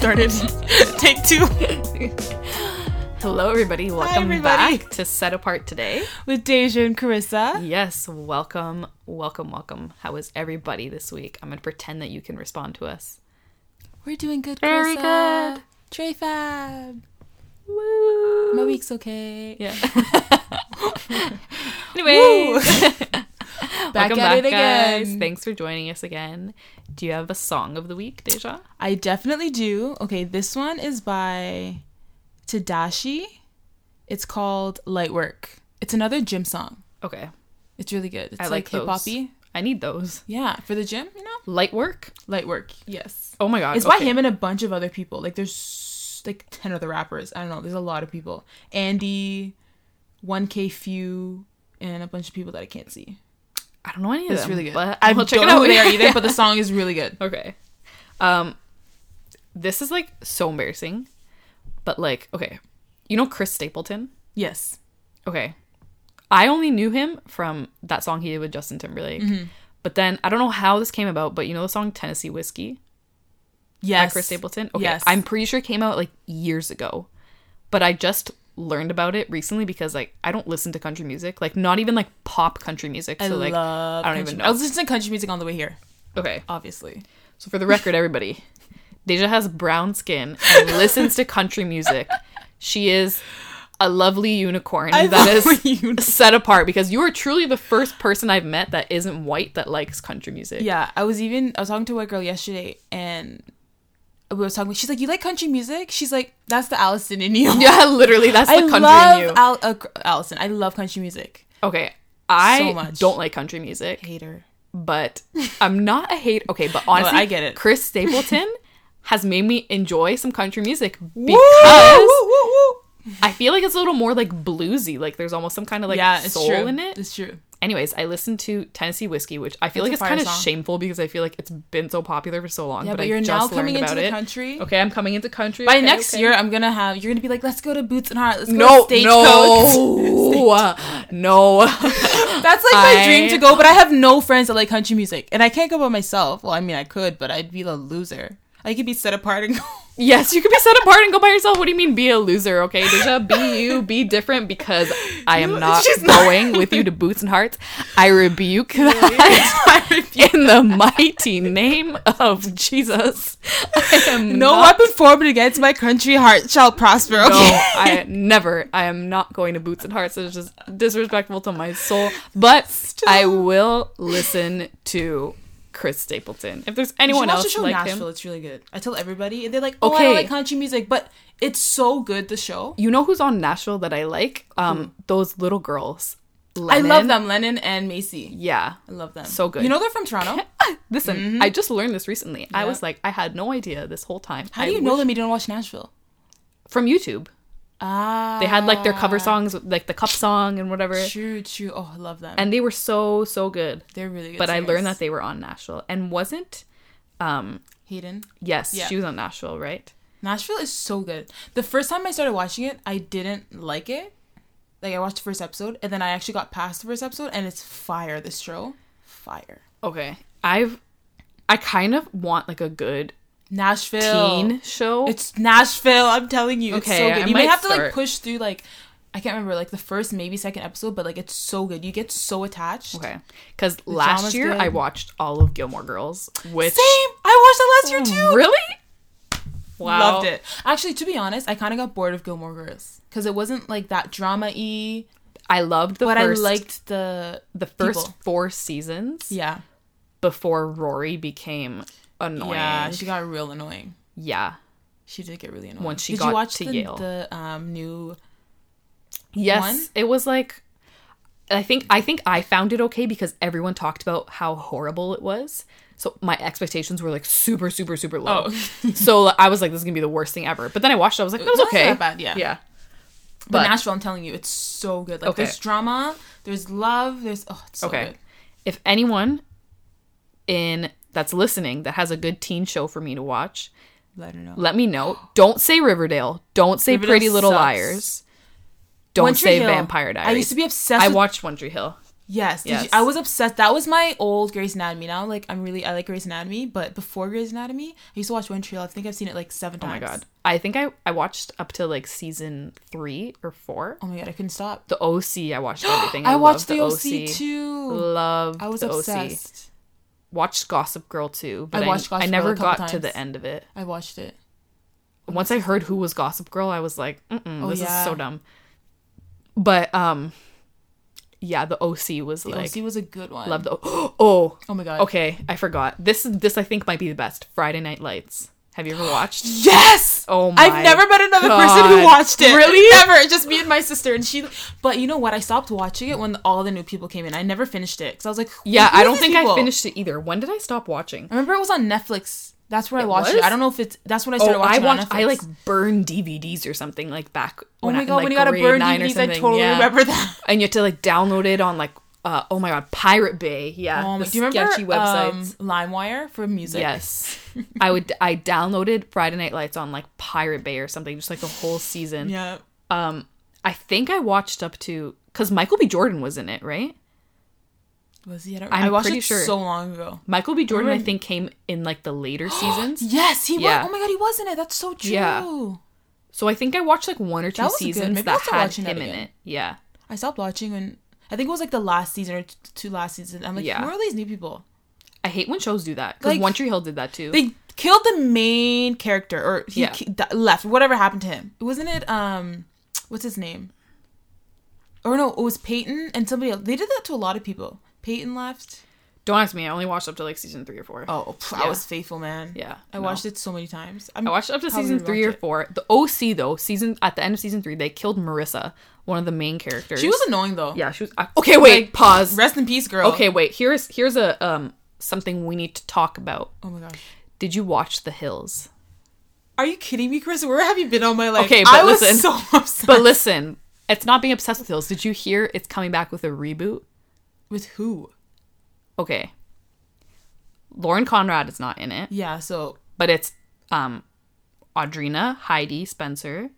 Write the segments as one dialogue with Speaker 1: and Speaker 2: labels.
Speaker 1: we started. Take two
Speaker 2: Hello, everybody. Welcome
Speaker 1: everybody.
Speaker 2: back to Set Apart today.
Speaker 1: with Deja and Carissa.
Speaker 2: Yes, welcome, welcome, welcome. How is everybody this week? I'm gonna pretend that you can respond to us.
Speaker 1: We're doing good,
Speaker 2: Very
Speaker 1: Carissa.
Speaker 2: good.
Speaker 1: Trey Fab.
Speaker 2: Woo!
Speaker 1: My week's okay.
Speaker 2: Yeah. anyway,
Speaker 1: Back
Speaker 2: welcome
Speaker 1: at
Speaker 2: back,
Speaker 1: it again.
Speaker 2: guys. Thanks for joining us again. Do you have a song of the week, Deja?
Speaker 1: I definitely do. Okay, this one is by Tadashi. It's called Light Work. It's another gym song.
Speaker 2: Okay,
Speaker 1: It's really good. It's
Speaker 2: I
Speaker 1: like,
Speaker 2: like
Speaker 1: hip hoppy.
Speaker 2: I need those.
Speaker 1: Yeah, for the gym, you know?
Speaker 2: Light work.
Speaker 1: Light Work. Yes.
Speaker 2: Oh my god,
Speaker 1: It's by him and a bunch of other people. Like there's like 10 other rappers. I don't know. There's a lot of people. Andy, 1K Few, and a bunch of people that I can't see.
Speaker 2: I don't know any of
Speaker 1: It's
Speaker 2: them.
Speaker 1: really good.
Speaker 2: But
Speaker 1: I
Speaker 2: I'll
Speaker 1: don't
Speaker 2: check it
Speaker 1: know
Speaker 2: out
Speaker 1: who they are either, but the song is really good.
Speaker 2: Okay. Um this is like so embarrassing. But like, okay. You know Chris Stapleton?
Speaker 1: Yes.
Speaker 2: Okay. I only knew him from that song he did with Justin Timberlake.
Speaker 1: Mm-hmm.
Speaker 2: But then I don't know how this came about, but you know the song Tennessee Whiskey
Speaker 1: Yes.
Speaker 2: by Chris Stapleton? Okay.
Speaker 1: Yes.
Speaker 2: I'm pretty sure it came out like years ago. But I just learned about it recently because like I don't listen to country music. Like not even like pop country music.
Speaker 1: I
Speaker 2: So like
Speaker 1: love
Speaker 2: I don't even
Speaker 1: I was listening to country music on the way here,
Speaker 2: Okay.
Speaker 1: obviously.
Speaker 2: So for the record, everybody, Deja has brown skin and listens to country music. She is a lovely unicorn
Speaker 1: I
Speaker 2: that is
Speaker 1: unicorn.
Speaker 2: set apart because you are truly the first person I've met that isn't white that likes country music.
Speaker 1: Yeah, I was even I was talking to a white girl yesterday and we were talking. She's like, "You like country music?" She's like, "That's the Alliston in you."
Speaker 2: Yeah, literally, that's the
Speaker 1: I
Speaker 2: country
Speaker 1: love
Speaker 2: in you.
Speaker 1: Al- uh, Alliston. I love country music.
Speaker 2: okay, I
Speaker 1: So
Speaker 2: don't like country music,
Speaker 1: Hater.
Speaker 2: but I'm not a hate. Okay, but honestly,
Speaker 1: I get it.
Speaker 2: Chris Stapleton has made me enjoy some country music because
Speaker 1: woo, woo, woo.
Speaker 2: I feel like it's a little more like bluesy. Like there's almost some kind of like
Speaker 1: yeah, it's
Speaker 2: soul
Speaker 1: true.
Speaker 2: in it.
Speaker 1: It's true.
Speaker 2: Anyways, I listened to Tennessee Whiskey, which I feel
Speaker 1: It's
Speaker 2: like it's kind of shameful because I feel like it's been so popular for so long.
Speaker 1: Yeah,
Speaker 2: but,
Speaker 1: but you're
Speaker 2: just
Speaker 1: now coming
Speaker 2: about
Speaker 1: into the
Speaker 2: it.
Speaker 1: country.
Speaker 2: Okay, I'm coming into country.
Speaker 1: By
Speaker 2: okay,
Speaker 1: next
Speaker 2: okay.
Speaker 1: year, I'm gonna have. You're gonna be like, "Let's go to Boots and Heart. Let's go
Speaker 2: No,
Speaker 1: to Stagecoach."
Speaker 2: no, no.
Speaker 1: That's like my
Speaker 2: I-
Speaker 1: dream to go, but I have no friends that like country music, and I can't go by myself. Well, I mean, I could, but I'd be the loser. I could be set apart and go.
Speaker 2: Yes, you could be set apart and go by yourself. What do you mean, be a loser? Okay, Deja, be you, be different because I am not
Speaker 1: She's not-
Speaker 2: going with you to Boots and Hearts. I rebuke that in the mighty name of Jesus. I am
Speaker 1: No
Speaker 2: not
Speaker 1: weapon formed against my country heart shall prosper. Okay.
Speaker 2: No, I never. I am not going to Boots and Hearts. It's just disrespectful to my soul. But I will listen to Chris Stapleton. If there's anyone
Speaker 1: you
Speaker 2: else
Speaker 1: the show
Speaker 2: like
Speaker 1: Nashville.
Speaker 2: him,
Speaker 1: It's really good. I tell everybody, and they're like, "Oh, I
Speaker 2: Okay.
Speaker 1: don't like country music," but it's so good. The show.
Speaker 2: you know who's on Nashville that I like? Um, those little girls.
Speaker 1: I love them, Lennon and Maisy.
Speaker 2: Yeah.
Speaker 1: I love them.
Speaker 2: So good.
Speaker 1: You know they're from Toronto.
Speaker 2: Listen, I just learned this recently. I was like, I had no idea this whole time.
Speaker 1: How do
Speaker 2: I
Speaker 1: you know
Speaker 2: wish-
Speaker 1: them? You didn't watch Nashville.
Speaker 2: From YouTube.
Speaker 1: Ah,
Speaker 2: They had like their cover songs, like the cup song and whatever.
Speaker 1: True, true. Oh, I love them.
Speaker 2: And they were so, so good.
Speaker 1: they're really good.
Speaker 2: But I learned that they were on Nashville. And wasn't um
Speaker 1: Hayden.
Speaker 2: Yes,
Speaker 1: Yeah.
Speaker 2: she was on Nashville, right?
Speaker 1: Nashville is so good. The first time I started watching it, I didn't like it. Like I watched the first episode, and then I actually got past the first episode, and it's fire. This show, fire.
Speaker 2: Okay. I've I kind of want like a good
Speaker 1: Nashville.
Speaker 2: teen show.
Speaker 1: It's Nashville. I'm telling you, it's
Speaker 2: Okay,
Speaker 1: so good. You may
Speaker 2: might
Speaker 1: have to like push through like I can't remember like the first maybe second episode, but like it's so good. You get so attached.
Speaker 2: okay. Cuz last year
Speaker 1: good.
Speaker 2: I watched all of Gilmore Girls, which
Speaker 1: Same. I watched that last year too.
Speaker 2: Really? Wow.
Speaker 1: Loved it. Actually, to be honest, I kind of got bored of Gilmore Girls because it wasn't like that drama y.
Speaker 2: I loved the
Speaker 1: But
Speaker 2: first
Speaker 1: I liked the
Speaker 2: the first
Speaker 1: people.
Speaker 2: 4 seasons
Speaker 1: Yeah.
Speaker 2: before Rory became annoying.
Speaker 1: Yeah, she got real annoying.
Speaker 2: yeah.
Speaker 1: She did get really annoying.
Speaker 2: Once she
Speaker 1: did
Speaker 2: got
Speaker 1: you watch
Speaker 2: to
Speaker 1: the,
Speaker 2: Yale.
Speaker 1: the um new?
Speaker 2: Yes,
Speaker 1: one?
Speaker 2: it was like I think I think I found it okay because everyone talked about how horrible it was. So my expectations were like super super super low.
Speaker 1: Oh.
Speaker 2: so I was like this is to be the worst thing ever. But then I watched it I was like it was
Speaker 1: That's
Speaker 2: okay.
Speaker 1: not bad, yeah.
Speaker 2: Yeah.
Speaker 1: But,
Speaker 2: But-
Speaker 1: Nashville, I'm telling you, it's so good. Like
Speaker 2: Okay.
Speaker 1: there's drama, there's love, there's oh, it's so
Speaker 2: Okay.
Speaker 1: good.
Speaker 2: If anyone in that's listening that has a good teen show for me to watch,
Speaker 1: Let her know.
Speaker 2: let me know. Don't say Riverdale. Don't say
Speaker 1: Riverdale
Speaker 2: Pretty Little
Speaker 1: sucks.
Speaker 2: Liars. Don't
Speaker 1: One Tree
Speaker 2: say
Speaker 1: Hill.
Speaker 2: Vampire Diaries.
Speaker 1: I used to be obsessed.
Speaker 2: I
Speaker 1: with,
Speaker 2: watched One Tree Hill.
Speaker 1: Yes, did you- I was obsessed. That was my old Grey's Anatomy. Now, like, I'm really I like Grey's Anatomy, but before Grey's Anatomy, I used to watch One Tree Hill. I think I've seen it like seven times.
Speaker 2: Oh my god. I think I I watched up to like season three or four.
Speaker 1: Oh my god, I couldn't stop.
Speaker 2: The OC, I watched everything.
Speaker 1: I, watched the OC, too.
Speaker 2: Love
Speaker 1: I was
Speaker 2: the OC. Watched Gossip Girl too, but
Speaker 1: I
Speaker 2: I,
Speaker 1: watched
Speaker 2: I
Speaker 1: Gossip
Speaker 2: never
Speaker 1: a couple
Speaker 2: got to the end of it.
Speaker 1: I watched it.
Speaker 2: Once I heard who was Gossip Girl, I was like, Mm-mm,
Speaker 1: Oh,
Speaker 2: this
Speaker 1: yeah.
Speaker 2: is so dumb. But um, yeah, the OC was
Speaker 1: The
Speaker 2: like
Speaker 1: OC was a good one.
Speaker 2: love the oh
Speaker 1: Oh my god.
Speaker 2: okay I forgot this this I think might be the best Friday Night Lights. Have you ever watched?
Speaker 1: Yes.
Speaker 2: Oh my!
Speaker 1: I've never met another person who watched it.
Speaker 2: Really?
Speaker 1: Never. Just me and my sister. And she. But you know what? I stopped watching it when all the new people came in. I never finished it because I was like,
Speaker 2: Yeah, I don't think
Speaker 1: people?
Speaker 2: I finished it either. When did I stop watching?
Speaker 1: I remember it was on Netflix. That's where I
Speaker 2: It
Speaker 1: watched it. I don't know if it's. That's when I oh, started
Speaker 2: Oh, I
Speaker 1: watching. it
Speaker 2: watched. I like burned DVDs or something like back.
Speaker 1: Oh
Speaker 2: when
Speaker 1: my
Speaker 2: I,
Speaker 1: god,
Speaker 2: like,
Speaker 1: when you gotta burn DVDs, I totally
Speaker 2: yeah.
Speaker 1: remember that.
Speaker 2: And you had to like download it on like. Uh, oh my god, Pirate Bay. Yeah,
Speaker 1: Um,
Speaker 2: the
Speaker 1: do you remember
Speaker 2: sketchy websites.
Speaker 1: um, LimeWire for music?
Speaker 2: Yes. I would I downloaded Friday Night Lights on like Pirate Bay or something, just like the whole season.
Speaker 1: Yeah.
Speaker 2: Um I think I watched up to cuz Michael B Jordan was in it, right?
Speaker 1: Was he? I, don't,
Speaker 2: I'm
Speaker 1: I watched
Speaker 2: pretty
Speaker 1: it
Speaker 2: sure.
Speaker 1: so long ago.
Speaker 2: Michael B Jordan I think came in like the later seasons.
Speaker 1: Yes, he
Speaker 2: Yeah.
Speaker 1: was. Oh my god, he was in it. That's so true.
Speaker 2: Yeah. So I think I watched like one or two
Speaker 1: That was good.
Speaker 2: seasons that had him in it. Yeah.
Speaker 1: I stopped watching when I think it was like the last season or t- two last season. I'm like,
Speaker 2: Yeah.
Speaker 1: who are these new people?
Speaker 2: I hate when shows do that cuz
Speaker 1: Like-
Speaker 2: One Tree Hill did that too.
Speaker 1: They killed the main character, or he
Speaker 2: Yeah.
Speaker 1: ki- left. Whatever happened to him? Wasn't it? Um, what's his name? Or no, it was Peyton and somebody else. They did that to a lot of people. Peyton left.
Speaker 2: Don't ask me. I only watched up to like season 3 or 4.
Speaker 1: Oh,
Speaker 2: Yeah.
Speaker 1: I was faithful, man.
Speaker 2: Yeah.
Speaker 1: I
Speaker 2: no.
Speaker 1: watched it so many times. I'm,
Speaker 2: I watched up to season three or
Speaker 1: it.
Speaker 2: four. The OC though, season at the end of season three, they killed Marissa, one of the main characters.
Speaker 1: She was annoying though.
Speaker 2: yeah, she was. I- okay, wait,
Speaker 1: Like,
Speaker 2: pause.
Speaker 1: Rest in peace, girl.
Speaker 2: Okay, wait. Here's here's a um something we need to talk about.
Speaker 1: Oh my gosh.
Speaker 2: Did you watch The Hills?
Speaker 1: Are you kidding me, Chris? Where have you been all my life?
Speaker 2: Okay, but
Speaker 1: I
Speaker 2: listen.
Speaker 1: so upset.
Speaker 2: But listen, it's not being obsessed with Hills. Did you hear it's coming back with a reboot?
Speaker 1: with who?
Speaker 2: Okay. Lauren Conrad is not in it,
Speaker 1: Yeah. So
Speaker 2: but it's um Audrina, Heidi, Spencer.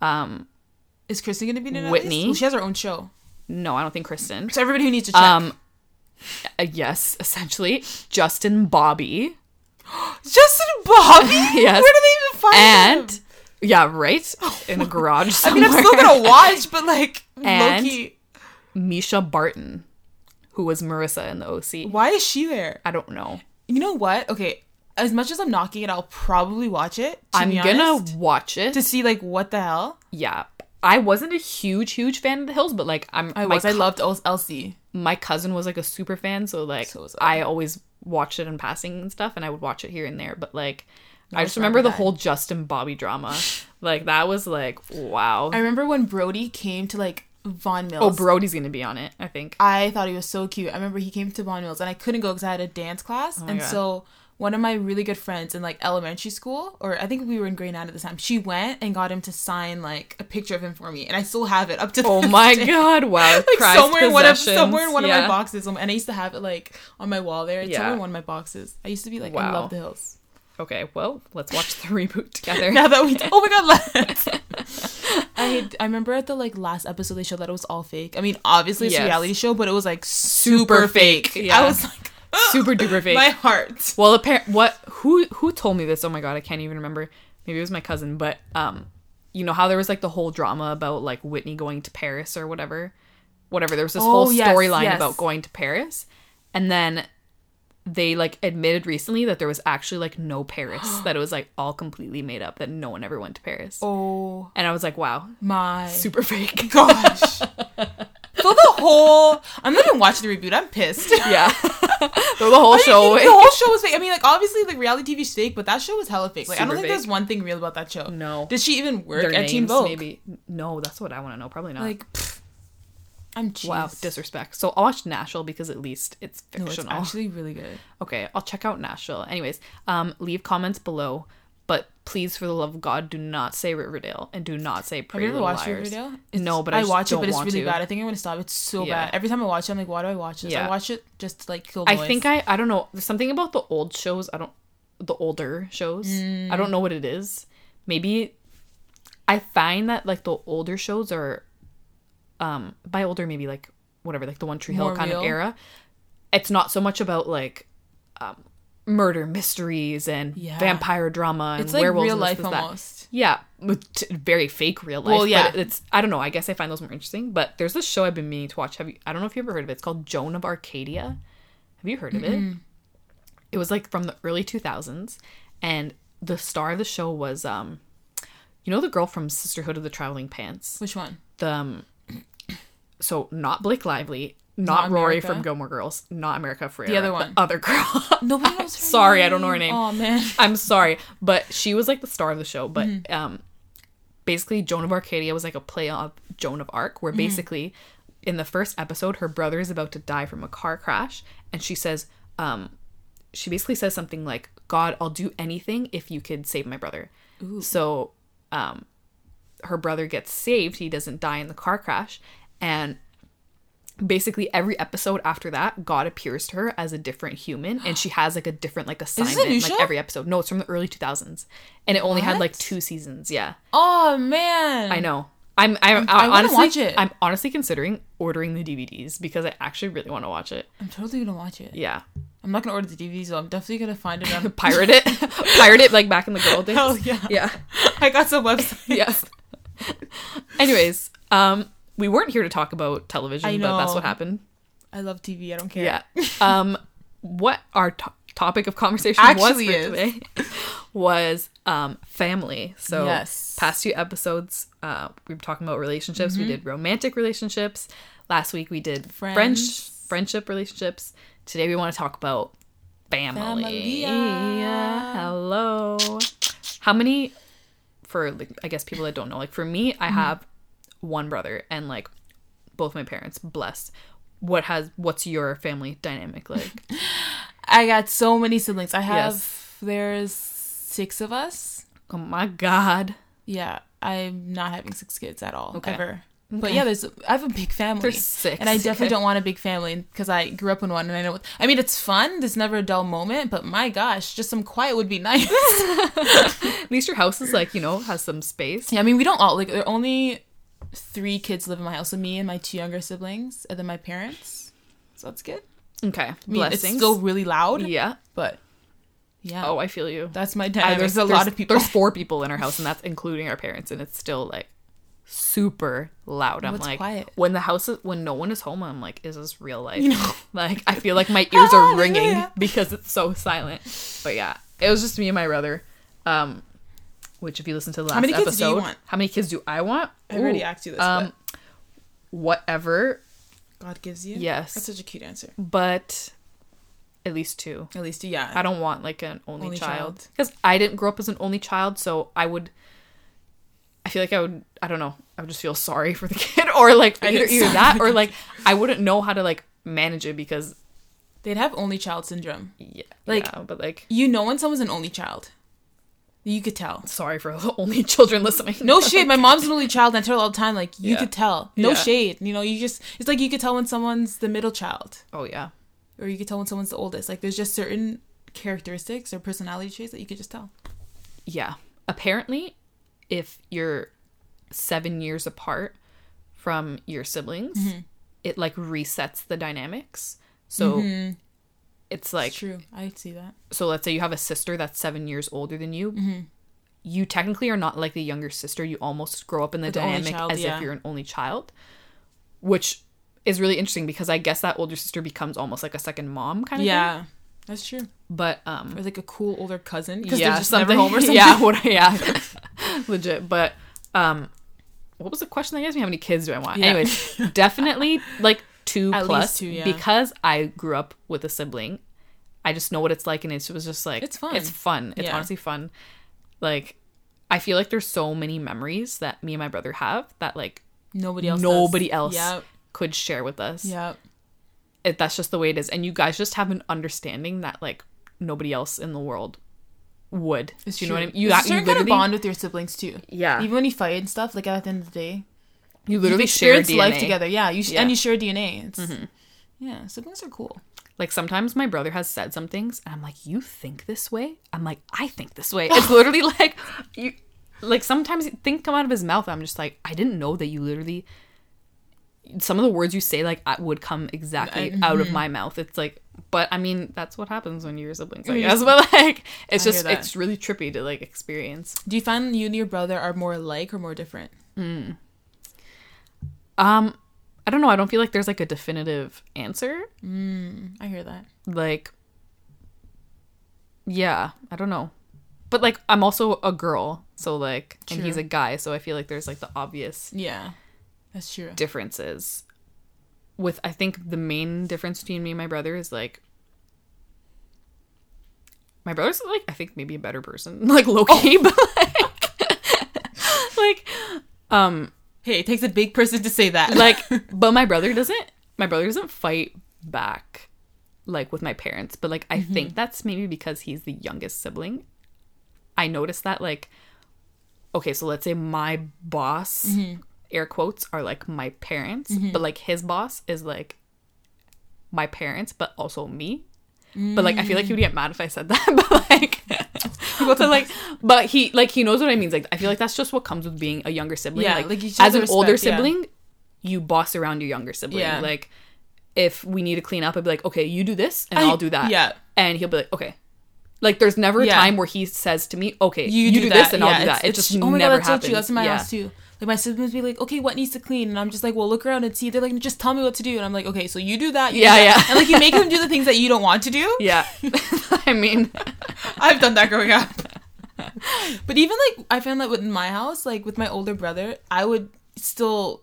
Speaker 2: Um,
Speaker 1: is Kristen gonna be in
Speaker 2: Whitney.
Speaker 1: Well, she has her own show.
Speaker 2: no, I don't think Kristen.
Speaker 1: So everybody who needs to check.
Speaker 2: Um, uh, yes, essentially Justin, Bobby,
Speaker 1: Justin Bobby.
Speaker 2: Yes.
Speaker 1: Where do they even find him?
Speaker 2: and yeah, right in a garage.
Speaker 1: I
Speaker 2: Somewhere.
Speaker 1: mean, I'm still gonna watch, but like,
Speaker 2: And-
Speaker 1: Loki.
Speaker 2: Mischa Barton, who was Marissa in the OC.
Speaker 1: Why is she there?
Speaker 2: I don't know.
Speaker 1: You know what? Okay, as much as I'm knocking it, I'll probably watch it.
Speaker 2: I'm gonna watch it.
Speaker 1: to see like what the hell.
Speaker 2: yeah, I wasn't a huge, huge fan of The Hills, but like I'm.
Speaker 1: I was. I loved El- LC.
Speaker 2: my cousin was like a super fan, so like
Speaker 1: So I.
Speaker 2: I always watched it in passing and stuff, and I would watch it here and there. But like, I
Speaker 1: I
Speaker 2: just remember the whole Justin Bobby drama. like that was like wow.
Speaker 1: I remember when Brody came to like Vaughan Mills.
Speaker 2: oh, Brody's gonna be on it. I think.
Speaker 1: I thought he was so cute. I remember he came to Vaughan Mills and I couldn't go because I had a dance class.
Speaker 2: Oh
Speaker 1: and
Speaker 2: God.
Speaker 1: so one of my really good friends in like elementary school, or I think we were in grade nine at the time, she went and got him to sign like a picture of him for me. And I still have it up to
Speaker 2: Oh my
Speaker 1: day.
Speaker 2: god! Wow.
Speaker 1: Like
Speaker 2: Prized
Speaker 1: somewhere in one of somewhere in one of my boxes, Um, and I used to have it like on my wall there. It's
Speaker 2: Yeah.
Speaker 1: somewhere in one of my boxes. I used to be like, I love the hills.
Speaker 2: Okay, well, let's watch the reboot together.
Speaker 1: Now that we, oh my god, let's. I I remember at the like last episode they showed that it was all fake. I mean, obviously it's
Speaker 2: Yes.
Speaker 1: a reality show, but it was like super,
Speaker 2: Super
Speaker 1: fake.
Speaker 2: fake, yeah.
Speaker 1: I was like,
Speaker 2: Super duper fake.
Speaker 1: my heart.
Speaker 2: Well, apparent what who who told me this? Oh my god, I can't even remember. Maybe it was my cousin, but um, you know how there was like the whole drama about like Whitney going to Paris or whatever, whatever. There was this
Speaker 1: Oh,
Speaker 2: whole
Speaker 1: yes,
Speaker 2: storyline
Speaker 1: yes.
Speaker 2: about going to Paris, and then they like admitted recently that there was actually like no Paris, that it was like all completely made up, that no one ever went to Paris.
Speaker 1: Oh
Speaker 2: And I was like, wow,
Speaker 1: my
Speaker 2: super fake.
Speaker 1: gosh. so the whole I'm not even watching the reboot. I'm pissed.
Speaker 2: yeah, the whole
Speaker 1: I mean,
Speaker 2: show.
Speaker 1: the whole show was fake. I mean, like obviously, like reality TV's fake, but that show was hella fake. Like I don't think
Speaker 2: fake.
Speaker 1: there's one thing real about that show.
Speaker 2: No.
Speaker 1: Did she even work
Speaker 2: Their
Speaker 1: at
Speaker 2: names,
Speaker 1: Vogue?
Speaker 2: maybe. No, that's what I want to know. Probably not.
Speaker 1: Like, cheese.
Speaker 2: Wow, disrespect. So I'll watch Nashville because at least it's fictional.
Speaker 1: No, it's actually really good.
Speaker 2: okay, I'll check out Nashville. Anyways, um, leave comments below, but please, for the love of God, do not say Riverdale and do not say Pretty Have
Speaker 1: you ever watched
Speaker 2: Liars.
Speaker 1: Riverdale?
Speaker 2: No, but I
Speaker 1: I watch it, but it's really
Speaker 2: to.
Speaker 1: bad. I think I'm gonna stop. It's so
Speaker 2: Yeah.
Speaker 1: bad. Every time I watch it, I'm like, why do I watch this?
Speaker 2: Yeah.
Speaker 1: I watch it just to like kill
Speaker 2: I think I I don't know. There's something about the old shows. I don't the older shows. I
Speaker 1: Mm.
Speaker 2: don't know what it is. Maybe I find that like the older shows are um by older maybe like whatever, like the One Tree Hill
Speaker 1: More
Speaker 2: kind of era. It's not so much about like um, murder mysteries and
Speaker 1: Yeah.
Speaker 2: vampire drama and
Speaker 1: It's like
Speaker 2: werewolves
Speaker 1: real
Speaker 2: this,
Speaker 1: life
Speaker 2: this, that.
Speaker 1: almost.
Speaker 2: Yeah, with t- very fake real life.
Speaker 1: Well, yeah.
Speaker 2: but it's I don't know. I guess I find those more interesting. But there's this show I've been meaning to watch. Have you? I don't know if you ever heard of it. It's called Joan of Arcadia. Have you heard of it? It was like from the early 2000s, and the star of the show was um, you know the girl from Sisterhood of the Traveling Pants.
Speaker 1: Which one?
Speaker 2: The um, so not Blake Lively. Not,
Speaker 1: Not
Speaker 2: Rory from Gilmore Girls, not America Ferrera.
Speaker 1: The other one.
Speaker 2: other girl.
Speaker 1: Nobody knows. Her name.
Speaker 2: Sorry, I don't know her name.
Speaker 1: Oh man.
Speaker 2: I'm sorry, but she was like the star of the show. But
Speaker 1: Mm-hmm.
Speaker 2: um, basically, Joan of Arcadia was like a play of Joan of Arc,
Speaker 1: Mm-hmm.
Speaker 2: where basically, in the first episode, her brother is about to die from a car crash, and she says, um, she basically says something like, "God, I'll do anything if you could save my brother." So, um, her brother gets saved. He doesn't die in the car crash, and basically every episode after that god appears to her as a different human and she has like a different like assignment like every episode no it's from the early 2000s and it only had like two seasons yeah
Speaker 1: Oh man.
Speaker 2: i know i'm i'm
Speaker 1: I
Speaker 2: I honestly
Speaker 1: watch it.
Speaker 2: i'm honestly considering ordering the dvds because i actually really want to watch it
Speaker 1: I'm totally gonna watch it.
Speaker 2: yeah
Speaker 1: I'm not gonna order the DVDs though. I'm definitely gonna find it on.
Speaker 2: pirate it pirate it like back in the good old days
Speaker 1: Hell yeah.
Speaker 2: yeah
Speaker 1: I got some websites.
Speaker 2: yes anyways um we weren't here to talk about television but that's what happened
Speaker 1: I love TV. I don't care.
Speaker 2: Yeah. Um, what our to- topic of conversation
Speaker 1: Actually
Speaker 2: was for
Speaker 1: is.
Speaker 2: today was um family. So
Speaker 1: Yes.
Speaker 2: past few episodes, uh, we were talking about relationships. We did romantic relationships. Last week we did French
Speaker 1: Friends.
Speaker 2: friendship relationships. Today we want to talk about family.
Speaker 1: Familia.
Speaker 2: Hello. How many? For like, I guess people that don't know, like for me,
Speaker 1: Mm-hmm.
Speaker 2: I have one brother and like both my parents blessed. What has what's your family dynamic like?
Speaker 1: I got so many siblings. I have.
Speaker 2: Yes.
Speaker 1: There's six of us.
Speaker 2: oh my god.
Speaker 1: Yeah, I'm not having six kids at all
Speaker 2: Okay.
Speaker 1: ever. But yeah, there's I have a big family.
Speaker 2: There's six,
Speaker 1: and I definitely
Speaker 2: okay.
Speaker 1: don't want a big family because I grew up in one, and I know. What, I mean, it's fun. There's never a dull moment, but my gosh, just some quiet would be nice.
Speaker 2: At least your house is like, you know, has some space.
Speaker 1: yeah, I mean, we don't all like. There are only three kids live in my house, so me and my two younger siblings, and then my parents. So that's good.
Speaker 2: Okay.
Speaker 1: I mean,
Speaker 2: Blessings.
Speaker 1: it's still really loud,
Speaker 2: yeah.
Speaker 1: but yeah.
Speaker 2: Oh, I feel you.
Speaker 1: that's my
Speaker 2: I-
Speaker 1: dynamic.
Speaker 2: there's
Speaker 1: There's a lot of people.
Speaker 2: There's four people in our house, and that's including our parents, and it's still like super loud. I'm
Speaker 1: it's
Speaker 2: like,
Speaker 1: quiet.
Speaker 2: when the house is when no one is home, I'm like, is this real life?
Speaker 1: You know.
Speaker 2: Like I feel like my ears are ringing because it's so silent. But yeah, it was just me and my brother. Um, which if you listen to the last
Speaker 1: How many kids do you want?
Speaker 2: how many kids do I want?
Speaker 1: I already
Speaker 2: Ooh,
Speaker 1: asked you this,
Speaker 2: Um, whatever,
Speaker 1: God gives you.
Speaker 2: yes.
Speaker 1: that's such a cute answer.
Speaker 2: but at least two.
Speaker 1: At least, yeah.
Speaker 2: I don't want like an only,
Speaker 1: Only
Speaker 2: child
Speaker 1: child.
Speaker 2: because I didn't grow up as an only child, so I would. I feel like I would. I don't know. I would just feel sorry for the kid, or like either, either that, or like I wouldn't know how to like manage it because
Speaker 1: They'd have only child syndrome.
Speaker 2: yeah,
Speaker 1: Like-
Speaker 2: yeah, but like
Speaker 1: You know when someone's an only child. You could tell.
Speaker 2: sorry for the only children listening.
Speaker 1: No shade. My mom's an only child, and I tell her all the time, like, you
Speaker 2: Yeah.
Speaker 1: could tell. No
Speaker 2: Yeah.
Speaker 1: shade. You know, you just, it's like you could tell when someone's the middle child,
Speaker 2: Oh yeah,
Speaker 1: or you could tell when someone's the oldest. Like, there's just certain characteristics or personality traits that you could just tell.
Speaker 2: yeah. Apparently, if you're seven years apart from your siblings,
Speaker 1: Mm-hmm.
Speaker 2: it like resets the dynamics. So it's like
Speaker 1: It's true. I see that.
Speaker 2: so let's say you have a sister that's seven years older than you
Speaker 1: Mm-hmm.
Speaker 2: you technically are not like the younger sister you almost grow up in the
Speaker 1: With
Speaker 2: dynamic
Speaker 1: child,
Speaker 2: as
Speaker 1: yeah.
Speaker 2: if you're an only child which is really interesting because i guess that older sister becomes almost like a second mom kind of thing
Speaker 1: Yeah, that's true.
Speaker 2: but um
Speaker 1: Or like a cool older cousin because
Speaker 2: yeah
Speaker 1: just
Speaker 2: something
Speaker 1: home or something.
Speaker 2: yeah what yeah legit but um what was the question i asked me how many kids do i want
Speaker 1: Yeah.
Speaker 2: anyways definitely like two
Speaker 1: At
Speaker 2: plus
Speaker 1: two, yeah.
Speaker 2: because i grew up with a sibling i just know what it's like and it was just like
Speaker 1: It's fun.
Speaker 2: it's fun it's
Speaker 1: Yeah.
Speaker 2: honestly fun like i feel like there's so many memories that me and my brother have that like
Speaker 1: Nobody else.
Speaker 2: nobody
Speaker 1: does.
Speaker 2: else
Speaker 1: Yep.
Speaker 2: could share with us it, that's just the way it is and you guys just have an understanding that like nobody else in the world would
Speaker 1: It's
Speaker 2: do you know what i mean you,
Speaker 1: a
Speaker 2: you
Speaker 1: certain kind of bond with your siblings too.
Speaker 2: yeah
Speaker 1: Even when you fight and stuff, like at the end of the day,
Speaker 2: You literally
Speaker 1: experienced
Speaker 2: DNA.
Speaker 1: life together. Yeah, you sh-
Speaker 2: Yeah. Mm-hmm.
Speaker 1: and you share DNA. It's, Yeah, siblings are cool.
Speaker 2: Like sometimes my brother has said some things, and I'm like, "You think this way?" I'm like, "I think this way." It's literally like you, like sometimes things come out of his mouth. I'm just like, I didn't know that you literally some of the words you say like would come exactly
Speaker 1: I-
Speaker 2: out of
Speaker 1: mhm.
Speaker 2: my mouth. It's like, but I mean, that's what happens when you're siblings, I guess. But like, it's
Speaker 1: I
Speaker 2: just it's really trippy to like experience.
Speaker 1: Do you find you and your brother are more alike or more different?
Speaker 2: Um, I don't know. I don't feel like there's like a definitive answer.
Speaker 1: Mm, I hear that.
Speaker 2: Like, yeah, I don't know. But like, I'm also a girl, so like, and he's a guy, so I feel like there's like the obvious
Speaker 1: Yeah, that's true.
Speaker 2: differences. With I think the main difference between me and my brother is like my brother's like I think maybe a better person, like low key, but like, like um
Speaker 1: Hey, it takes a big person to say that.
Speaker 2: like but my brother doesn't my brother doesn't fight back like with my parents, but like I mm-hmm. think that's maybe because he's the youngest sibling. I noticed that like okay, so let's say my boss mm-hmm. air quotes are like my parents, mm-hmm. but like his boss is like my parents, but also me. But like I feel like he would get mad if I said that. But like but like but he like he knows what I mean. Like I feel like that's just what comes with being a younger sibling.
Speaker 1: Yeah,
Speaker 2: like,
Speaker 1: like,
Speaker 2: as an older
Speaker 1: respect, yeah.
Speaker 2: sibling, you boss around your younger sibling.
Speaker 1: Yeah.
Speaker 2: Like if we need to clean up, I'd be like, okay, you do this and
Speaker 1: I-
Speaker 2: will do that.
Speaker 1: yeah.
Speaker 2: And he'll be like, okay. Like there's never a
Speaker 1: Yeah.
Speaker 2: time where he says to me, okay,
Speaker 1: you,
Speaker 2: you,
Speaker 1: do,
Speaker 2: do, this and
Speaker 1: yeah,
Speaker 2: I'll do that. It
Speaker 1: it's-
Speaker 2: just
Speaker 1: oh my
Speaker 2: never
Speaker 1: god, that's
Speaker 2: happens.
Speaker 1: so true. That's in my
Speaker 2: yeah.
Speaker 1: house too. Like my siblings be like, okay, what needs to clean? And I'm just like, well, look around and see. They're like, just tell me what to do. And I'm like, okay, so you do that. You do
Speaker 2: Yeah,
Speaker 1: that.
Speaker 2: yeah.
Speaker 1: And like you make them do the things that you don't want to do.
Speaker 2: Yeah. I mean,
Speaker 1: I've done that growing up. but even like I found that with my house, like with my older brother, I would still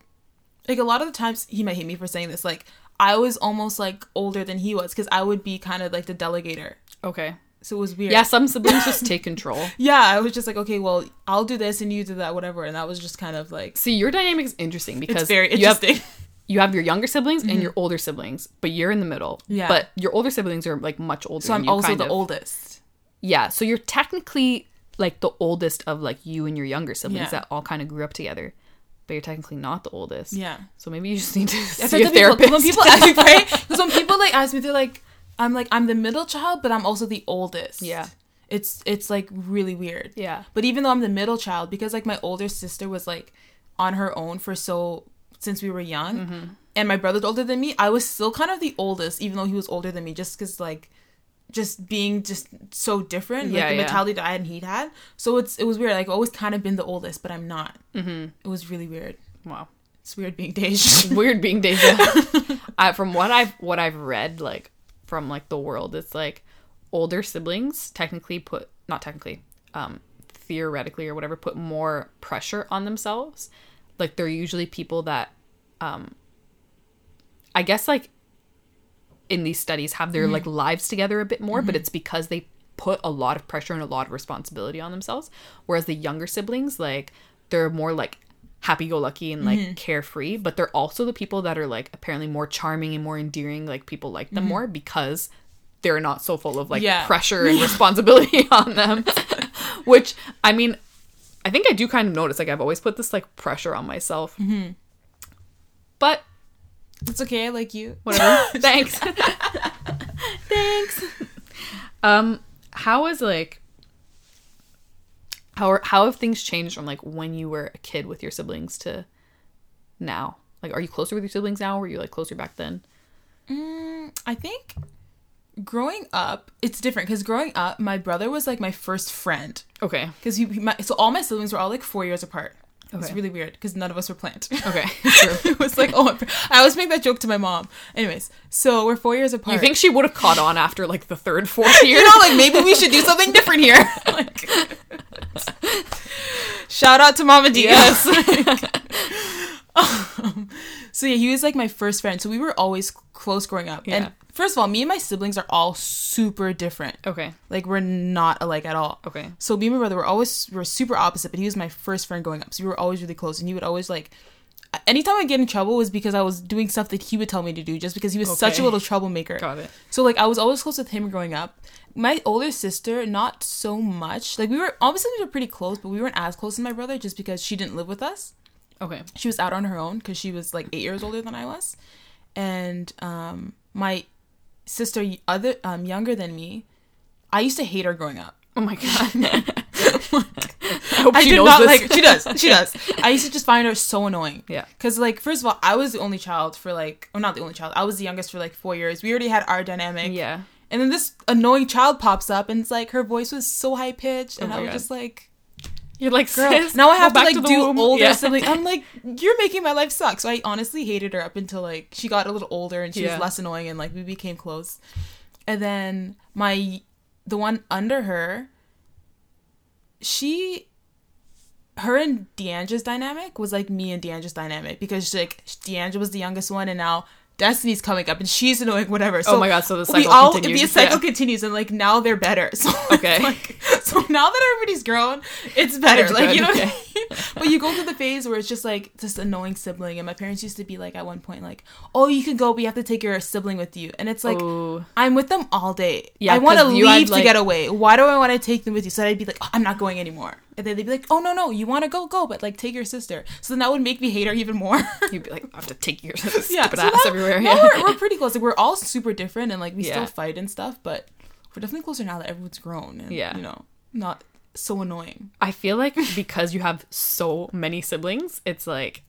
Speaker 1: like a lot of the times he might hate me for saying this, like I was almost like older than he was because I would be kind of like the delegator.
Speaker 2: okay.
Speaker 1: So it was weird.
Speaker 2: Yeah, some siblings just take control.
Speaker 1: Yeah, I was just like, okay, well, I'll do this and you do that, whatever. And that was just kind of like
Speaker 2: See, your dynamic is interesting because
Speaker 1: it's very
Speaker 2: you have
Speaker 1: interesting.
Speaker 2: you have your younger siblings and mm-hmm. your older siblings, but you're in the middle.
Speaker 1: Yeah.
Speaker 2: But your older siblings are like much older.
Speaker 1: so I'm
Speaker 2: you,
Speaker 1: also the
Speaker 2: of.
Speaker 1: oldest.
Speaker 2: Yeah, so you're technically like the oldest of like you and your younger siblings
Speaker 1: Yeah.
Speaker 2: that all kind of grew up together, but you're technically not the oldest.
Speaker 1: Yeah.
Speaker 2: So maybe you just need to see a
Speaker 1: people,
Speaker 2: therapist.
Speaker 1: when people ask right? Because when people like ask me, they're like, I'm like, I'm the middle child, but I'm also the oldest.
Speaker 2: Yeah.
Speaker 1: It's it's like really weird.
Speaker 2: yeah.
Speaker 1: But even though I'm the middle child, because like my older sister was like on her own for so since we were young,
Speaker 2: Mm-hmm.
Speaker 1: and my brother's older than me, I was still kind of the oldest, even though he was older than me, just because like just being just so different, like the
Speaker 2: yeah.
Speaker 1: mentality that I had and he'd had. So it's it was weird. Like I've always kind of been the oldest, but I'm not. Mm-hmm. It was really weird.
Speaker 2: Wow.
Speaker 1: It's weird being Dej.
Speaker 2: Weird being Deja. I, from what I've what I've read, like from like the world, it's like older siblings technically put not technically, um, theoretically or whatever, put more pressure on themselves. Like they're usually people that, um, I guess like in these studies have their like lives together a bit more, but it's because they put a lot of pressure and a lot of responsibility on themselves. Whereas the younger siblings, like they're more like happy go lucky and like mm-hmm. carefree, but they're also the people that are like apparently more charming and more endearing. Like people like them mm-hmm. more because they're not so full of like
Speaker 1: Yeah.
Speaker 2: pressure and responsibility on them. Which I mean, I think I do kind of notice. Like I've always put this like pressure on myself. Mm-hmm. But
Speaker 1: it's okay. I like you.
Speaker 2: whatever. Thanks. Thanks. Um, how is like how are, how have things changed from like when you were a kid with your siblings to now? Like, are you closer with your siblings now? Or were you like closer back then?
Speaker 1: Mm, I think growing up, it's different because growing up, my brother was like my first friend.
Speaker 2: Okay.
Speaker 1: Because he, he- my, so all my siblings were all like four years apart. It's
Speaker 2: Okay.
Speaker 1: really weird because none of us were planned.
Speaker 2: Okay.
Speaker 1: It was like, oh, I always make that joke to my mom. Anyways, so we're four years apart.
Speaker 2: You think she would have caught on after like the third, fourth year?
Speaker 1: you know, like maybe we should do something different here. like, shout out to Mama D.
Speaker 2: Yes.
Speaker 1: Um, so yeah, he was like my first friend. So we were always close growing up.
Speaker 2: Yeah.
Speaker 1: And first of all, me and my siblings are all super different.
Speaker 2: okay.
Speaker 1: Like we're not alike at all.
Speaker 2: Okay.
Speaker 1: So me and my brother were always we were super opposite, but he was my first friend growing up. So we were always really close, and he would always like. Anytime I get in trouble was because I was doing stuff that he would tell me to do, just because he was such a little troublemaker.
Speaker 2: Got it.
Speaker 1: So like I was always close with him growing up. My older sister, not so much. Like we were obviously we were pretty close, but we weren't as close as my brother just because she didn't live with us.
Speaker 2: Okay.
Speaker 1: She was out on her own because she was like eight years older than I was, and um, my sister, other um, younger than me, I used to hate her growing up.
Speaker 2: Oh my god. hope
Speaker 1: I
Speaker 2: she
Speaker 1: did
Speaker 2: knows
Speaker 1: not
Speaker 2: this.
Speaker 1: like. She does. She does. I used to just find her so annoying.
Speaker 2: Yeah.
Speaker 1: Because like, first of all, I was the only child for like, well, not the only child. I was the youngest for like four years. We already had our dynamic.
Speaker 2: Yeah.
Speaker 1: And then this annoying child pops up, and it's like her voice was so high pitched, and
Speaker 2: Oh
Speaker 1: I was
Speaker 2: God.
Speaker 1: just like,
Speaker 2: You're like,
Speaker 1: girl.
Speaker 2: sis,
Speaker 1: now I have to like do
Speaker 2: womb.
Speaker 1: older
Speaker 2: Yeah.
Speaker 1: I'm like, you're making my life suck. So I honestly hated her up until like she got a little older and she
Speaker 2: Yeah.
Speaker 1: was less annoying, and like we became close. And then my the one under her, she her and Deandra's dynamic was like me and Deandra's dynamic because like Deandra was the youngest one and now Destiny's coming up and she's annoying whatever. Oh so
Speaker 2: Oh my God, so the
Speaker 1: we
Speaker 2: cycle
Speaker 1: all
Speaker 2: continues.
Speaker 1: the cycle
Speaker 2: Yeah.
Speaker 1: continues and like now they're better. So
Speaker 2: Okay.
Speaker 1: like, so now that everybody's grown, it's better.
Speaker 2: It's
Speaker 1: like
Speaker 2: good,
Speaker 1: you know
Speaker 2: okay.
Speaker 1: I mean? But you go through the phase where it's just like this annoying sibling and my parents used to be like at one point like, "Oh, you can go, but you have to take your sibling with you." And it's like
Speaker 2: Ooh.
Speaker 1: I'm with them all day.
Speaker 2: Yeah,
Speaker 1: I want to
Speaker 2: had,
Speaker 1: leave
Speaker 2: like-
Speaker 1: to get away. Why do I want to take them with you? So I'd be like, oh, I'm not going anymore. And then they'd be like, oh no no, you want to go go, but like take your sister. So then that would make me hate her even more.
Speaker 2: You'd be like, I have to take your stupid
Speaker 1: yeah, so
Speaker 2: ass everywhere. Yeah.
Speaker 1: we're, we're pretty close. Like we're all super different, and like we
Speaker 2: Yeah.
Speaker 1: still fight and stuff, but we're definitely closer now that everyone's grown. And,
Speaker 2: Yeah.
Speaker 1: you know, not so annoying.
Speaker 2: I feel like because you have so many siblings, it's like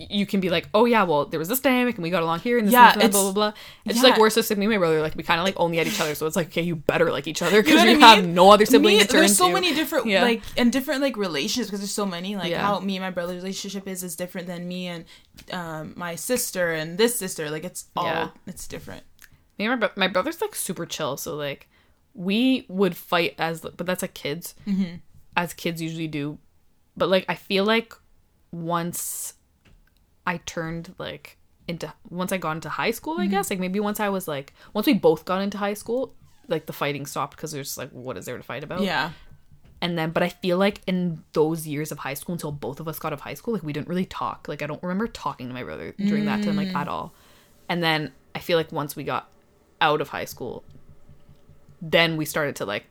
Speaker 2: you can be like, oh yeah, well there was this dynamic and we got along here and this
Speaker 1: Yeah,
Speaker 2: and blah blah blah. It's just
Speaker 1: yeah.
Speaker 2: like we're sister me and my brother, like we kind of like only at each other, so it's like okay, you better like each other
Speaker 1: You
Speaker 2: because
Speaker 1: know
Speaker 2: you, have no other sibling
Speaker 1: Me-
Speaker 2: to turn
Speaker 1: there's so
Speaker 2: to.
Speaker 1: many different
Speaker 2: Yeah.
Speaker 1: like and different like relationships because there's so many like
Speaker 2: Yeah.
Speaker 1: how me and my brother's relationship is is different than me and um, my sister and this sister like it's all
Speaker 2: Yeah.
Speaker 1: it's different
Speaker 2: Me and my, bro- my brother's like super chill, so like we would fight as, but that's like kids,
Speaker 1: Mm-hmm.
Speaker 2: as kids usually do. But like I feel like once I turned like into once I got into high school,
Speaker 1: Mm-hmm.
Speaker 2: I guess like maybe once I was like once we both got into high school, like the fighting stopped because there's like what is there to fight about?
Speaker 1: yeah
Speaker 2: And then, but I feel like in those years of high school until both of us got out of high school, like we didn't really talk. Like I don't remember talking to my brother during that time, like at all. And then I feel like once we got out of high school, then we started to like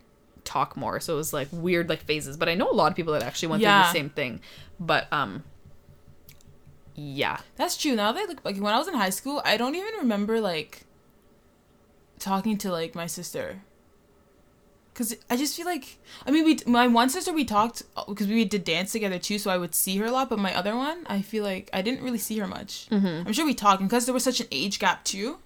Speaker 2: talk more. So it was like weird like phases. But I know a lot of people that actually went through the same thing. But um, yeah,
Speaker 1: That's true. Now that I look like when I was in high school, I don't even remember like talking to like my sister. Cause I just feel like I mean we my one sister we talked because we did dance together too, so I would see her a lot. But my other one, I feel like I didn't really see her much.
Speaker 2: Mm-hmm.
Speaker 1: I'm sure we talked because there was such an age gap too.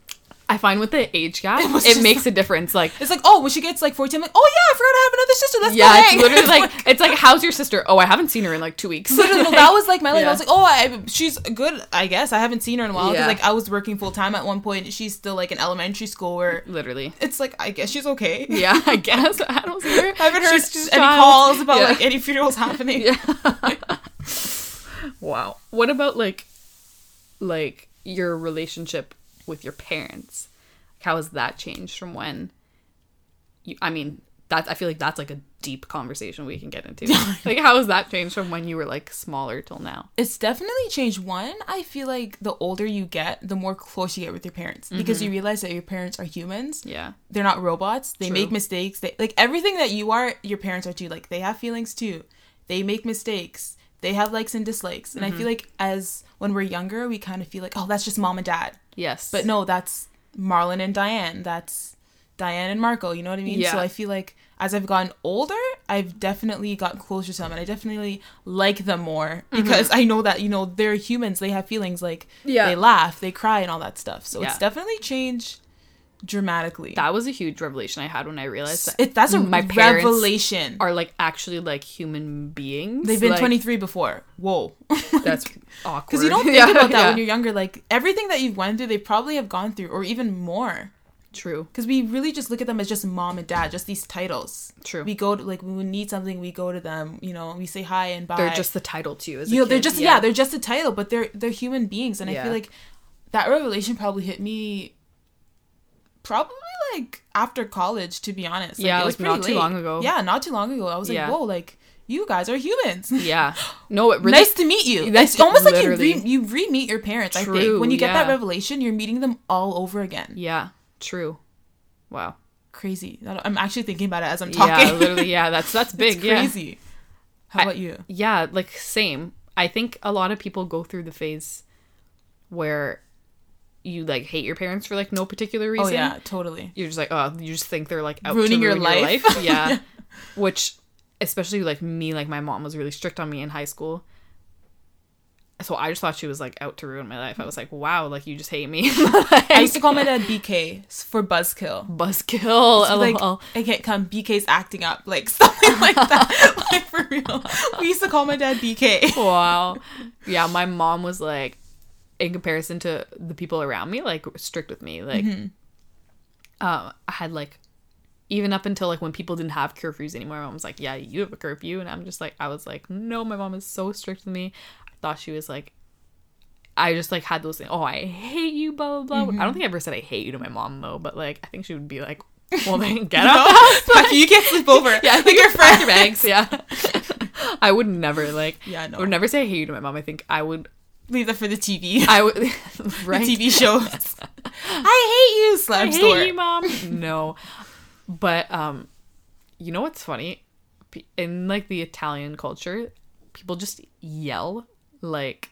Speaker 2: I find with the age gap,
Speaker 1: It
Speaker 2: it, makes a difference. Like
Speaker 1: It's like oh when she gets like 14, I'm like oh yeah I forgot I have another sister. Let's
Speaker 2: yeah, it's literally like it's like how's your sister? Oh, I haven't seen her in like two weeks.
Speaker 1: Literally, no, that was like my life.
Speaker 2: Yeah.
Speaker 1: I was like, oh, I, she's good, I guess. I haven't seen her in a while because
Speaker 2: Yeah.
Speaker 1: like I was working full time at one point. She's still like in elementary school where
Speaker 2: literally.
Speaker 1: it's like I guess she's okay.
Speaker 2: Yeah, I guess I don't see her.
Speaker 1: I haven't heard
Speaker 2: She's
Speaker 1: any
Speaker 2: child.
Speaker 1: calls about
Speaker 2: Yeah.
Speaker 1: like any funerals happening.
Speaker 2: Yeah. wow. What about like like your relationship with your parents? How has that changed from when you I mean, that I feel like that's like a deep conversation we can get into. like how has that changed from when you were like smaller till now?
Speaker 1: It's definitely changed. One, I feel like the older you get, the more close you get with your parents because you mm-hmm. realize that your parents are humans.
Speaker 2: Yeah.
Speaker 1: They're not robots. They
Speaker 2: True.
Speaker 1: make mistakes. They like everything that you are. Your parents are too. Like they have feelings too. They make mistakes. They have likes and dislikes. And I feel mm-hmm. like as when we're younger, we kind of feel like, oh, that's just mom and dad.
Speaker 2: Yes.
Speaker 1: But no, that's Marlon and Diane. That's Diane and Marco. You know what I mean?
Speaker 2: Yeah.
Speaker 1: So I feel like as I've gotten older, I've definitely gotten closer to them, and I definitely like them more mm-hmm. because I know that you know they're humans. They have feelings. Like
Speaker 2: Yeah.
Speaker 1: they laugh, they cry, and all that stuff. So it's definitely changed dramatically.
Speaker 2: that was a huge revelation I had when I realized that
Speaker 1: it, that's a
Speaker 2: my parents
Speaker 1: revelation.
Speaker 2: are like actually like human beings.
Speaker 1: They've been
Speaker 2: Like,
Speaker 1: 23 before. Whoa.
Speaker 2: That's awkward.
Speaker 1: Because you don't think
Speaker 2: Yeah,
Speaker 1: about that
Speaker 2: yeah.
Speaker 1: when you're younger. Like everything that you've went through, they probably have gone through, or even more.
Speaker 2: True.
Speaker 1: Because we really just look at them as just mom and dad, just these titles.
Speaker 2: True.
Speaker 1: We go to like when we need something, we go to them. You know, we say hi and bye.
Speaker 2: They're just the title to you. As
Speaker 1: you know, they're just yeah. they're just a title, but they're they're human beings, and I feel like that revelation probably hit me probably like after college, to be honest.
Speaker 2: Yeah,
Speaker 1: it was
Speaker 2: like, not
Speaker 1: pretty
Speaker 2: too long ago.
Speaker 1: Yeah, not too long ago. I was like, whoa, like you guys are humans.
Speaker 2: yeah. No, it really
Speaker 1: nice to meet you.
Speaker 2: That's
Speaker 1: it's almost like you re- you re meet your parents. I
Speaker 2: True,
Speaker 1: think when you get that revelation, you're meeting them all over again.
Speaker 2: Yeah, true. Wow.
Speaker 1: Crazy. I'm actually thinking about it as I'm talking.
Speaker 2: Yeah, literally. Yeah, that's that's big. yeah.
Speaker 1: crazy. How
Speaker 2: I-
Speaker 1: about you?
Speaker 2: Yeah, like same. I think a lot of people go through the phase where you like hate your parents for like no particular oh, reason.
Speaker 1: Oh yeah, totally.
Speaker 2: You're just like, oh, you just think they're like out
Speaker 1: Ruining
Speaker 2: to
Speaker 1: your
Speaker 2: ruin
Speaker 1: life.
Speaker 2: Yeah. Which especially like me, like my mom was really strict on me in high school. So I just thought she was like out to ruin my life. I was like, wow, like you just hate me.
Speaker 1: I used to call my dad BK for buzzkill.
Speaker 2: Buzzkill.
Speaker 1: So, like, I can't come. BK's acting up, like something like that. like for real. We used to call my dad BK.
Speaker 2: wow. Yeah, my mom was like, in comparison to the people around me, like strict with me. Like,
Speaker 1: Mm-hmm.
Speaker 2: uh, I had like, even up until like when people didn't have curfews anymore, my mom was like, "Yeah, you have a curfew," and I'm just like, I was like, "No, my mom is so strict with me." I thought she was like, I just like had those things. Oh, I hate you, blah blah blah. I don't think I ever said I hate you to my mom though, but like I think she would be like, "Well, then get out." the house."
Speaker 1: Fuck you, you can't sleep over.
Speaker 2: Yeah, I
Speaker 1: like
Speaker 2: think
Speaker 1: your
Speaker 2: your pack
Speaker 1: friend.
Speaker 2: your bags. Yeah, I would never like.
Speaker 1: Yeah, no.
Speaker 2: I would never say I hate you to my mom. I think I would.
Speaker 1: Leave that for the TV.
Speaker 2: I would.
Speaker 1: the
Speaker 2: right.
Speaker 1: TV shows. I hate you,
Speaker 2: I
Speaker 1: slam
Speaker 2: hate you, mom. no, but um, you know what's funny? In like the Italian culture, people just yell like.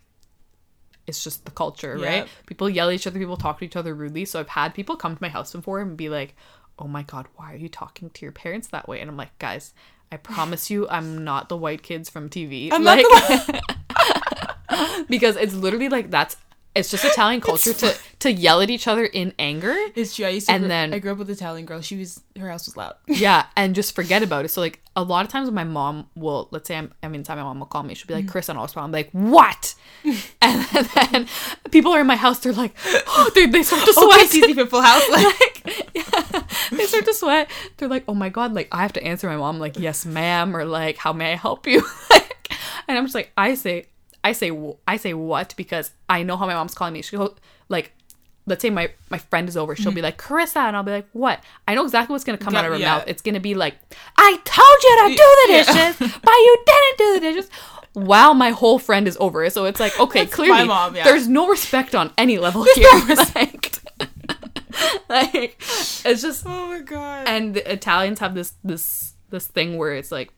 Speaker 2: It's just the culture,
Speaker 1: Yeah.
Speaker 2: right? People yell at each other. People talk to each other rudely. So I've had people come to my house before and be like, "Oh my god, why are you talking to your parents that way?" And I'm like, "Guys, I promise you, I'm not the white kids from TV.
Speaker 1: I'm not
Speaker 2: like,
Speaker 1: the
Speaker 2: because it's literally like that's it's just Italian culture to to yell at each other in anger.
Speaker 1: It's true. I used to.
Speaker 2: And
Speaker 1: gr-
Speaker 2: then-
Speaker 1: I grew up with an Italian girl. She was her house was loud.
Speaker 2: Yeah, and just forget about it. So like a lot of times when my mom will, let's say I'm, I'm inside, my mom will call me. She'll be like,
Speaker 1: Mm.
Speaker 2: "Chris, on all I'm like, "What?" and then people are in my house. They're like, "Oh, they they start to
Speaker 1: Okay,
Speaker 2: sweat."
Speaker 1: Susie from Full House. Like,
Speaker 2: like, yeah, they start to sweat. They're like, "Oh my god!" Like I have to answer my mom like, "Yes, ma'am," or like, "How may I help you?" like, and I'm just like, I say, I say, I say what because I know how my mom's calling me. She go like, let's say my my friend is over. She'll be mm-hmm. like, "Carissa," and I'll be like, "What?" I know exactly what's gonna come out of her
Speaker 1: Yeah.
Speaker 2: mouth. It's gonna be like, "I told you to do the
Speaker 1: Yeah.
Speaker 2: dishes, but you didn't do the dishes." While my whole friend is over so it's like okay,
Speaker 1: That's
Speaker 2: clearly
Speaker 1: mom, yeah.
Speaker 2: there's no respect on any level here. like, like it's just
Speaker 1: oh my god.
Speaker 2: and the Italians have this this this thing where it's like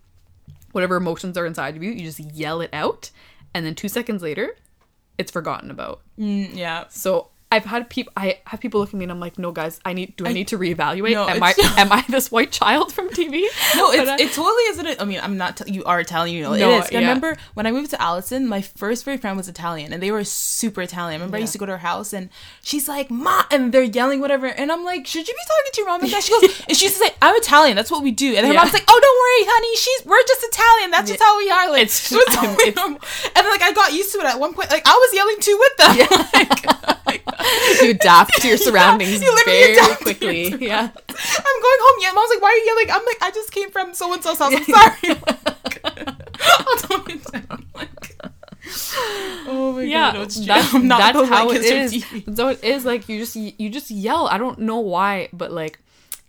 Speaker 2: whatever emotions are inside of you, you just yell it out, and then two seconds later, it's forgotten about.
Speaker 1: Mm, yeah.
Speaker 2: So I've had people I have people look at me and I'm like, no guys, I need do I, need to reevaluate?
Speaker 1: No,
Speaker 2: am I am I this white child from TV?
Speaker 1: No, it's,
Speaker 2: I-
Speaker 1: it totally isn't. It, I mean, I'm not. T- you are Italian, you know.
Speaker 2: No,
Speaker 1: it is.
Speaker 2: yeah.
Speaker 1: I remember when I moved to Alliston, my first very friend was Italian, and they were super Italian. I remember I used to go to her house, and she's like, "Ma," and they're yelling whatever, and I'm like, "Should you be talking to your mom like that?" She goes, and she's like, "I'm Italian. That's what we do." And her
Speaker 2: Yeah.
Speaker 1: mom's like, "Oh, don't worry, honey. She's we're just Italian. That's just how we are." Like
Speaker 2: It's just- it's-
Speaker 1: and like I got used to it at one point. Like I was yelling too with them. Like,
Speaker 2: you adapt to your surroundings
Speaker 1: you literally
Speaker 2: very quickly. Yeah.
Speaker 1: I'm going home. Yeah, mom's like, "Why are you yelling?" I'm like, "I just came from so and so's house. I'm sorry." I'll tone it down. Like, oh my
Speaker 2: yeah
Speaker 1: god, no,
Speaker 2: that's,
Speaker 1: I'm not
Speaker 2: that's how it is so it is like you just you just yell i don't know why but like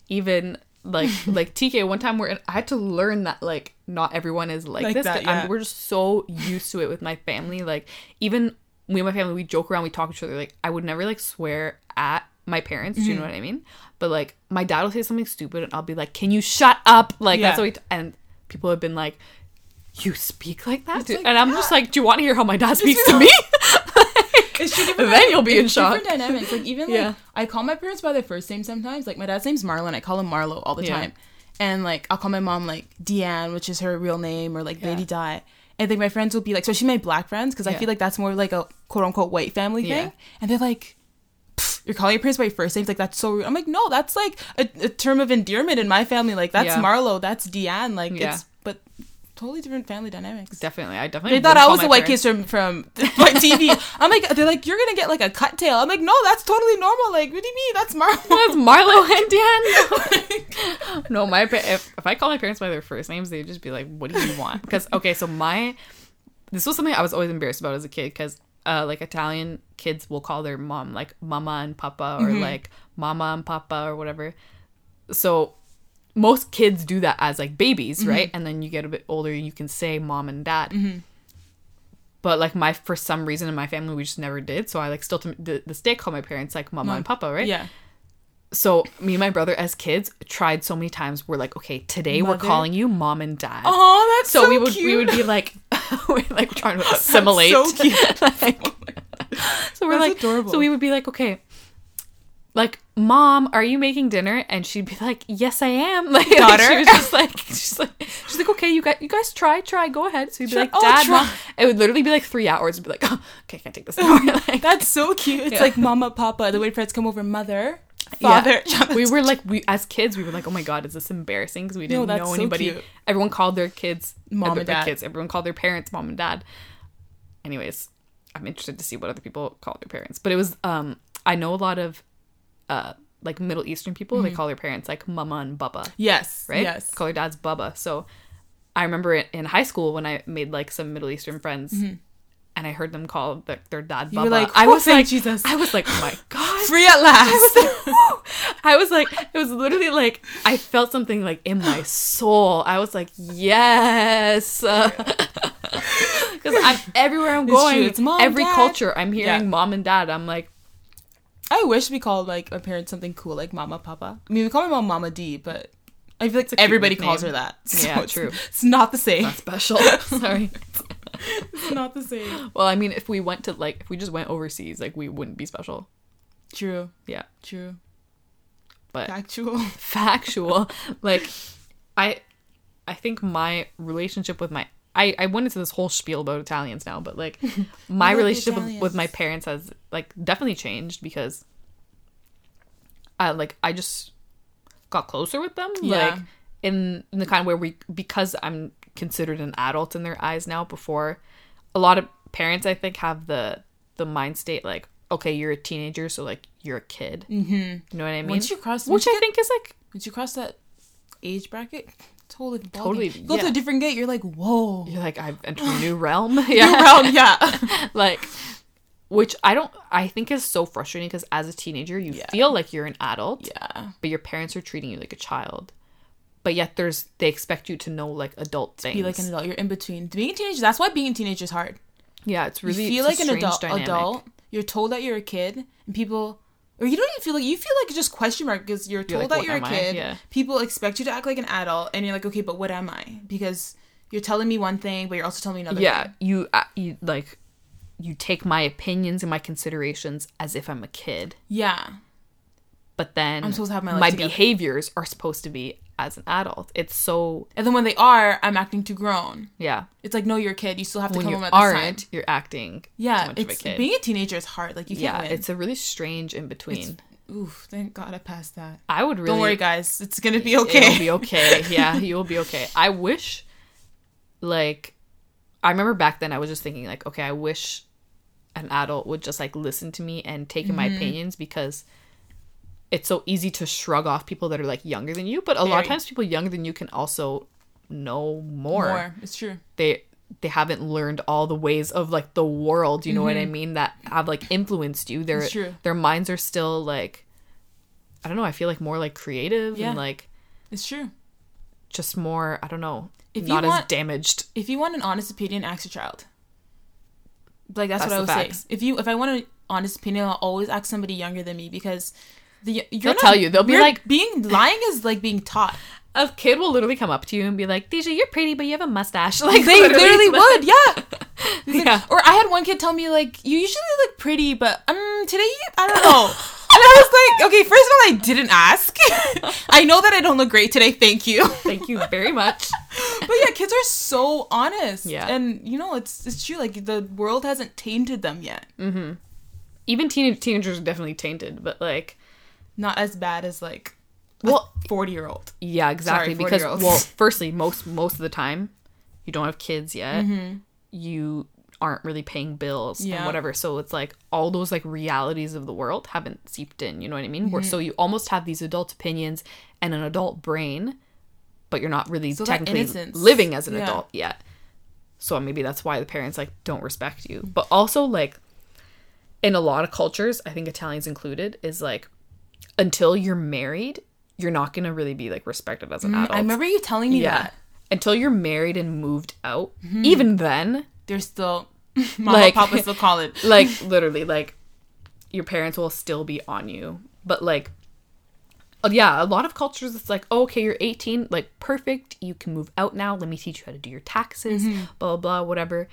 Speaker 2: even like like tk one time where i had to learn that like not everyone is like,
Speaker 1: Like
Speaker 2: this
Speaker 1: that, yeah.
Speaker 2: we're just so used to it with my family like even me and my family we joke around we talk to each other like i would never like swear at my parents do you
Speaker 1: Mm-hmm.
Speaker 2: know what i mean but like my dad will say something stupid and i'll be like can you shut up like that's
Speaker 1: Yeah.
Speaker 2: what we t- and people have been like you speak like that
Speaker 1: like,
Speaker 2: and i'm just like do you want to hear how my dad speaks to me
Speaker 1: It's
Speaker 2: Then you'll be in
Speaker 1: it's
Speaker 2: shock.
Speaker 1: Different dynamics. Like even like
Speaker 2: Yeah.
Speaker 1: I call my parents by their first name sometimes. Like my dad's name's Marlon. I call him Marlo all the
Speaker 2: Yeah.
Speaker 1: time. And like I'll call my mom like Deanne, which is her real name, or like. Lady Di. And then my friends will be like, especially my black friends, because I feel like that's more like a quote unquote white family
Speaker 2: Yeah.
Speaker 1: thing. And they're like, "Pfft, you're calling your parents by your first names like that's so rude. I'm like, no, that's like a, a term of endearment in my family. Like that's
Speaker 2: Yeah.
Speaker 1: Marlo, that's Deanne. Like
Speaker 2: Yeah.
Speaker 1: it's but totally different family dynamics.
Speaker 2: Definitely, I definitely.
Speaker 1: They thought I was a white
Speaker 2: parents-
Speaker 1: kid from from my TV. I'm like, they're like, you're gonna get like a cut tail. I'm like, no, that's totally normal. Like, what do you mean? That's Marlo.
Speaker 2: That's Marlo and Dan. no, my if if I call my parents by their first names, they'd just be like, "What do you want?" Because okay, so my this was something I was always embarrassed about as a kid because uh, like Italian kids will call their mom like mama and papa or like mama and papa or whatever. So most kids do that as like babies, mm-hmm. right? And then you get a bit older, you can say mom and dad. Mm-hmm. But like my for some reason in my family we just never did. So I like still to th- this day call my parents like mama and papa, right?
Speaker 1: Yeah.
Speaker 2: So me and my brother as kids tried so many times. We're like, okay, today we're calling you mom and dad.
Speaker 1: Oh, that's
Speaker 2: so,
Speaker 1: so,
Speaker 2: we would
Speaker 1: cute.
Speaker 2: we would be like we're like trying to assimilate.
Speaker 1: so cute.
Speaker 2: Like, so we're
Speaker 1: That's
Speaker 2: like
Speaker 1: adorable.
Speaker 2: so we would be like, okay, like "Mom, are you making dinner?" And she'd be like, "Yes, I am." Like,
Speaker 1: Daughter.
Speaker 2: she was just like, she's like, she's like, "Okay, you guys, you guys try, try, go ahead." So he'd be
Speaker 1: Try-
Speaker 2: like,
Speaker 1: oh,
Speaker 2: "Dad,
Speaker 1: try."
Speaker 2: mom." It would literally be like three hours. It'd be like, oh, "Okay, I can't take this anymore." Like,
Speaker 1: That's so cute. It's
Speaker 2: Yeah.
Speaker 1: like mama, papa. The way friends come over, mother,
Speaker 2: Yeah.
Speaker 1: father.
Speaker 2: we were like we as kids we were like oh my god is this embarrassing because we didn't
Speaker 1: that's
Speaker 2: know
Speaker 1: so
Speaker 2: anybody
Speaker 1: cute.
Speaker 2: everyone called their kids
Speaker 1: Mom and dad.
Speaker 2: kids everyone called their parents mom and dad anyways i'm interested to see what other people call their parents but it was um i know a lot of uh like middle eastern people they call their parents like mama and baba
Speaker 1: yes,
Speaker 2: right
Speaker 1: Yes.
Speaker 2: call their dads baba so i remember it in high school when i made like some middle eastern friends and i heard them call their, their dad
Speaker 1: Mm-hmm.
Speaker 2: Baba
Speaker 1: like,
Speaker 2: i
Speaker 1: "Oh,
Speaker 2: was like
Speaker 1: Jesus."
Speaker 2: i was like oh my god
Speaker 1: Free at last.
Speaker 2: I was like, it was literally like I felt something like in my soul. I was like, yes, because I'm everywhere I'm going.
Speaker 1: true. It's mom,
Speaker 2: every
Speaker 1: dad.
Speaker 2: culture, I'm hearing
Speaker 1: Yeah.
Speaker 2: mom and dad. I'm like,
Speaker 1: I wish we called like our parents something cool like mama, papa. I mean, we call my mom Mama D, but I feel like everybody calls her that. So
Speaker 2: Yeah,
Speaker 1: it's,
Speaker 2: true.
Speaker 1: It's not the same.
Speaker 2: Not special. Sorry.
Speaker 1: It's not the same.
Speaker 2: Well, I mean, if we went to like, if we just went overseas, like we wouldn't be special.
Speaker 1: True.
Speaker 2: Yeah,
Speaker 1: True.
Speaker 2: but
Speaker 1: Factual.
Speaker 2: factual. Like, I, I think my relationship with my I, I went into this whole spiel about Italians now, but like my relationship with, with my parents has like definitely changed because I like I just got closer with them.
Speaker 1: Yeah.
Speaker 2: Like in, in the kind of where we because I'm considered an adult in their eyes now before a lot of parents I think have the the mind state like, okay, you're a teenager, so like you're a kid. Mm-hmm. You know what I mean?
Speaker 1: Once you cross,
Speaker 2: Which
Speaker 1: you
Speaker 2: I think is like
Speaker 1: once you cross that age bracket, totally.
Speaker 2: Totally,
Speaker 1: You go to a different gate. You're like, whoa.
Speaker 2: you're like I've entered a new realm. Yeah.
Speaker 1: around, yeah.
Speaker 2: like which I don't I think is so frustrating because as a teenager you
Speaker 1: Yeah.
Speaker 2: feel like you're an adult,
Speaker 1: yeah.
Speaker 2: but your parents are treating you like a child. But yet there's they expect you to know like adult things.
Speaker 1: Be like an adult. You're in between. Being a teenager. That's why being a teenager is hard.
Speaker 2: yeah, it's really
Speaker 1: you feel
Speaker 2: it's
Speaker 1: like an adult.
Speaker 2: dynamic.
Speaker 1: Adult. You're told that you're a kid, and people, or you don't even feel like you feel like it's just question mark because you're told
Speaker 2: like,
Speaker 1: that you're a kid.
Speaker 2: Yeah.
Speaker 1: People expect you to act like an adult, and you're like, okay, but what am I? Because you're telling me one thing, but you're also telling me another.
Speaker 2: Yeah,
Speaker 1: thing.
Speaker 2: you uh, you like you take my opinions and my considerations as if I'm a kid,
Speaker 1: Yeah.
Speaker 2: but then
Speaker 1: I'm supposed to have my together.
Speaker 2: behaviors are supposed to be as an adult. It's so
Speaker 1: And then when they are, I'm acting too grown.
Speaker 2: yeah.
Speaker 1: It's like, no, you're a kid. You still have to
Speaker 2: When
Speaker 1: come home at this time.
Speaker 2: aren't, you're acting too
Speaker 1: Yeah,
Speaker 2: much of a
Speaker 1: it's
Speaker 2: kid.
Speaker 1: being a teenager is hard. Like you can't
Speaker 2: yeah,
Speaker 1: win.
Speaker 2: it's a really strange in between.
Speaker 1: Oof, thank God I passed that.
Speaker 2: I would really
Speaker 1: Don't worry, guys. It's gonna be okay.
Speaker 2: It'll be okay. Yeah, you will be okay. I wish, like, I remember back then I was just thinking, like, okay, I wish an adult would just like listen to me and take in my
Speaker 1: Mm-hmm.
Speaker 2: opinions because it's so easy to shrug off people that are like younger than you. But a lot of times, people younger than you can also know more.
Speaker 1: More. It's true.
Speaker 2: They they haven't learned all the ways of like the world. You know what I mean? That have like influenced you. Their
Speaker 1: Mm-hmm.
Speaker 2: Their minds are still like. I don't know. I feel like more like creative
Speaker 1: Yeah.
Speaker 2: and like
Speaker 1: It's true.
Speaker 2: just more i don't know
Speaker 1: If you
Speaker 2: not as
Speaker 1: want-
Speaker 2: damaged
Speaker 1: If you want an honest opinion, ask your child. Like that's,
Speaker 2: That's
Speaker 1: what I would
Speaker 2: facts.
Speaker 1: say. If you if I want an honest opinion, I'll always ask somebody younger than me because the you're
Speaker 2: They'll
Speaker 1: not-
Speaker 2: tell you. They'll be like-
Speaker 1: being lying is like being taught.
Speaker 2: a kid will literally come up to you and be like Deja, you're pretty but you have a mustache like
Speaker 1: They literally would, yeah.
Speaker 2: yeah
Speaker 1: Or I had one kid tell me like, "You usually look pretty, but um, today I don't know." and I was like, "Okay, first of all, I didn't ask. I know that I don't look great today. Thank you."
Speaker 2: thank you very much
Speaker 1: but yeah, kids are so honest.
Speaker 2: Yeah.
Speaker 1: and you know it's it's true. Like the world hasn't tainted them yet. Mm-hmm.
Speaker 2: even teen- teenagers are definitely tainted but like
Speaker 1: Not as bad as like
Speaker 2: well
Speaker 1: forty year old.
Speaker 2: yeah exactly
Speaker 1: Sorry,
Speaker 2: because well firstly most most of the time you don't have kids yet. Mm-hmm. You aren't really paying bills and whatever. So it's like all those like realities of the world haven't seeped in you know what i mean? Where, mm-hmm. so you almost have these adult opinions and an adult brain but you're not really
Speaker 1: So
Speaker 2: technically living as an
Speaker 1: Yeah.
Speaker 2: adult yet. So maybe that's why the parents like don't respect you. But also like in a lot of cultures i think italians included is like until you're married you're not gonna really be like respected as an adult
Speaker 1: Mm, I remember you telling me
Speaker 2: yeah.
Speaker 1: that.
Speaker 2: Until you're married and moved out.
Speaker 1: Mm-hmm.
Speaker 2: Even then,
Speaker 1: They're still mama,
Speaker 2: Like-
Speaker 1: papa still call it.
Speaker 2: like literally, like your parents will still be on you. But like uh, yeah, a lot of cultures it's like, oh, okay, you're 18, like perfect, you can move out now. Let me teach you how to do your taxes,
Speaker 1: Mm-hmm.
Speaker 2: blah blah blah, whatever.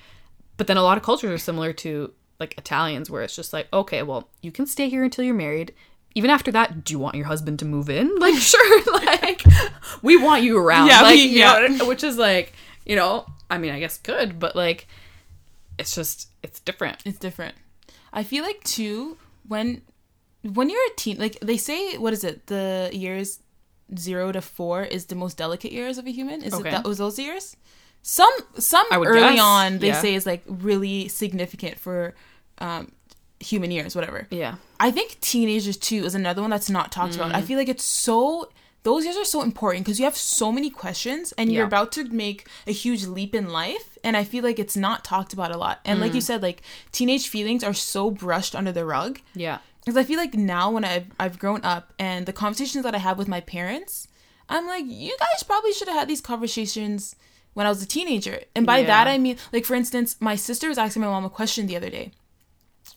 Speaker 2: But then a lot of cultures are similar to like Italians where it's just like, okay, well, you can stay here until you're married. Even after that, do you want your husband to move in? Like, sure, like we want you around.
Speaker 1: Yeah,
Speaker 2: like,
Speaker 1: we-
Speaker 2: you
Speaker 1: yeah.
Speaker 2: know, which is like, you know, I mean, I guess good, but like, it's just it's different.
Speaker 1: It's different. I feel like too when when you're a teen, like they say, what is it? The years zero to four is the most delicate years of a human. Is
Speaker 2: Okay.
Speaker 1: it that was those years? Some some early
Speaker 2: guess,
Speaker 1: on they
Speaker 2: yeah.
Speaker 1: say is like really significant for um, human years, whatever.
Speaker 2: Yeah,
Speaker 1: I think teenagers too is another one that's not talked
Speaker 2: Mm.
Speaker 1: about. I feel like it's so those years are so important because you have so many questions and you're about to make a huge leap in life and I feel like it's not talked about a lot. And
Speaker 2: Mm.
Speaker 1: like you said like teenage feelings are so brushed under the rug
Speaker 2: yeah,
Speaker 1: because I feel like now when I've I've grown up and the conversations that I have with my parents, I'm like you guys probably should have had these conversations when I was a teenager. And by
Speaker 2: Yeah.
Speaker 1: that I mean like for instance, my sister was asking my mom a question the other day.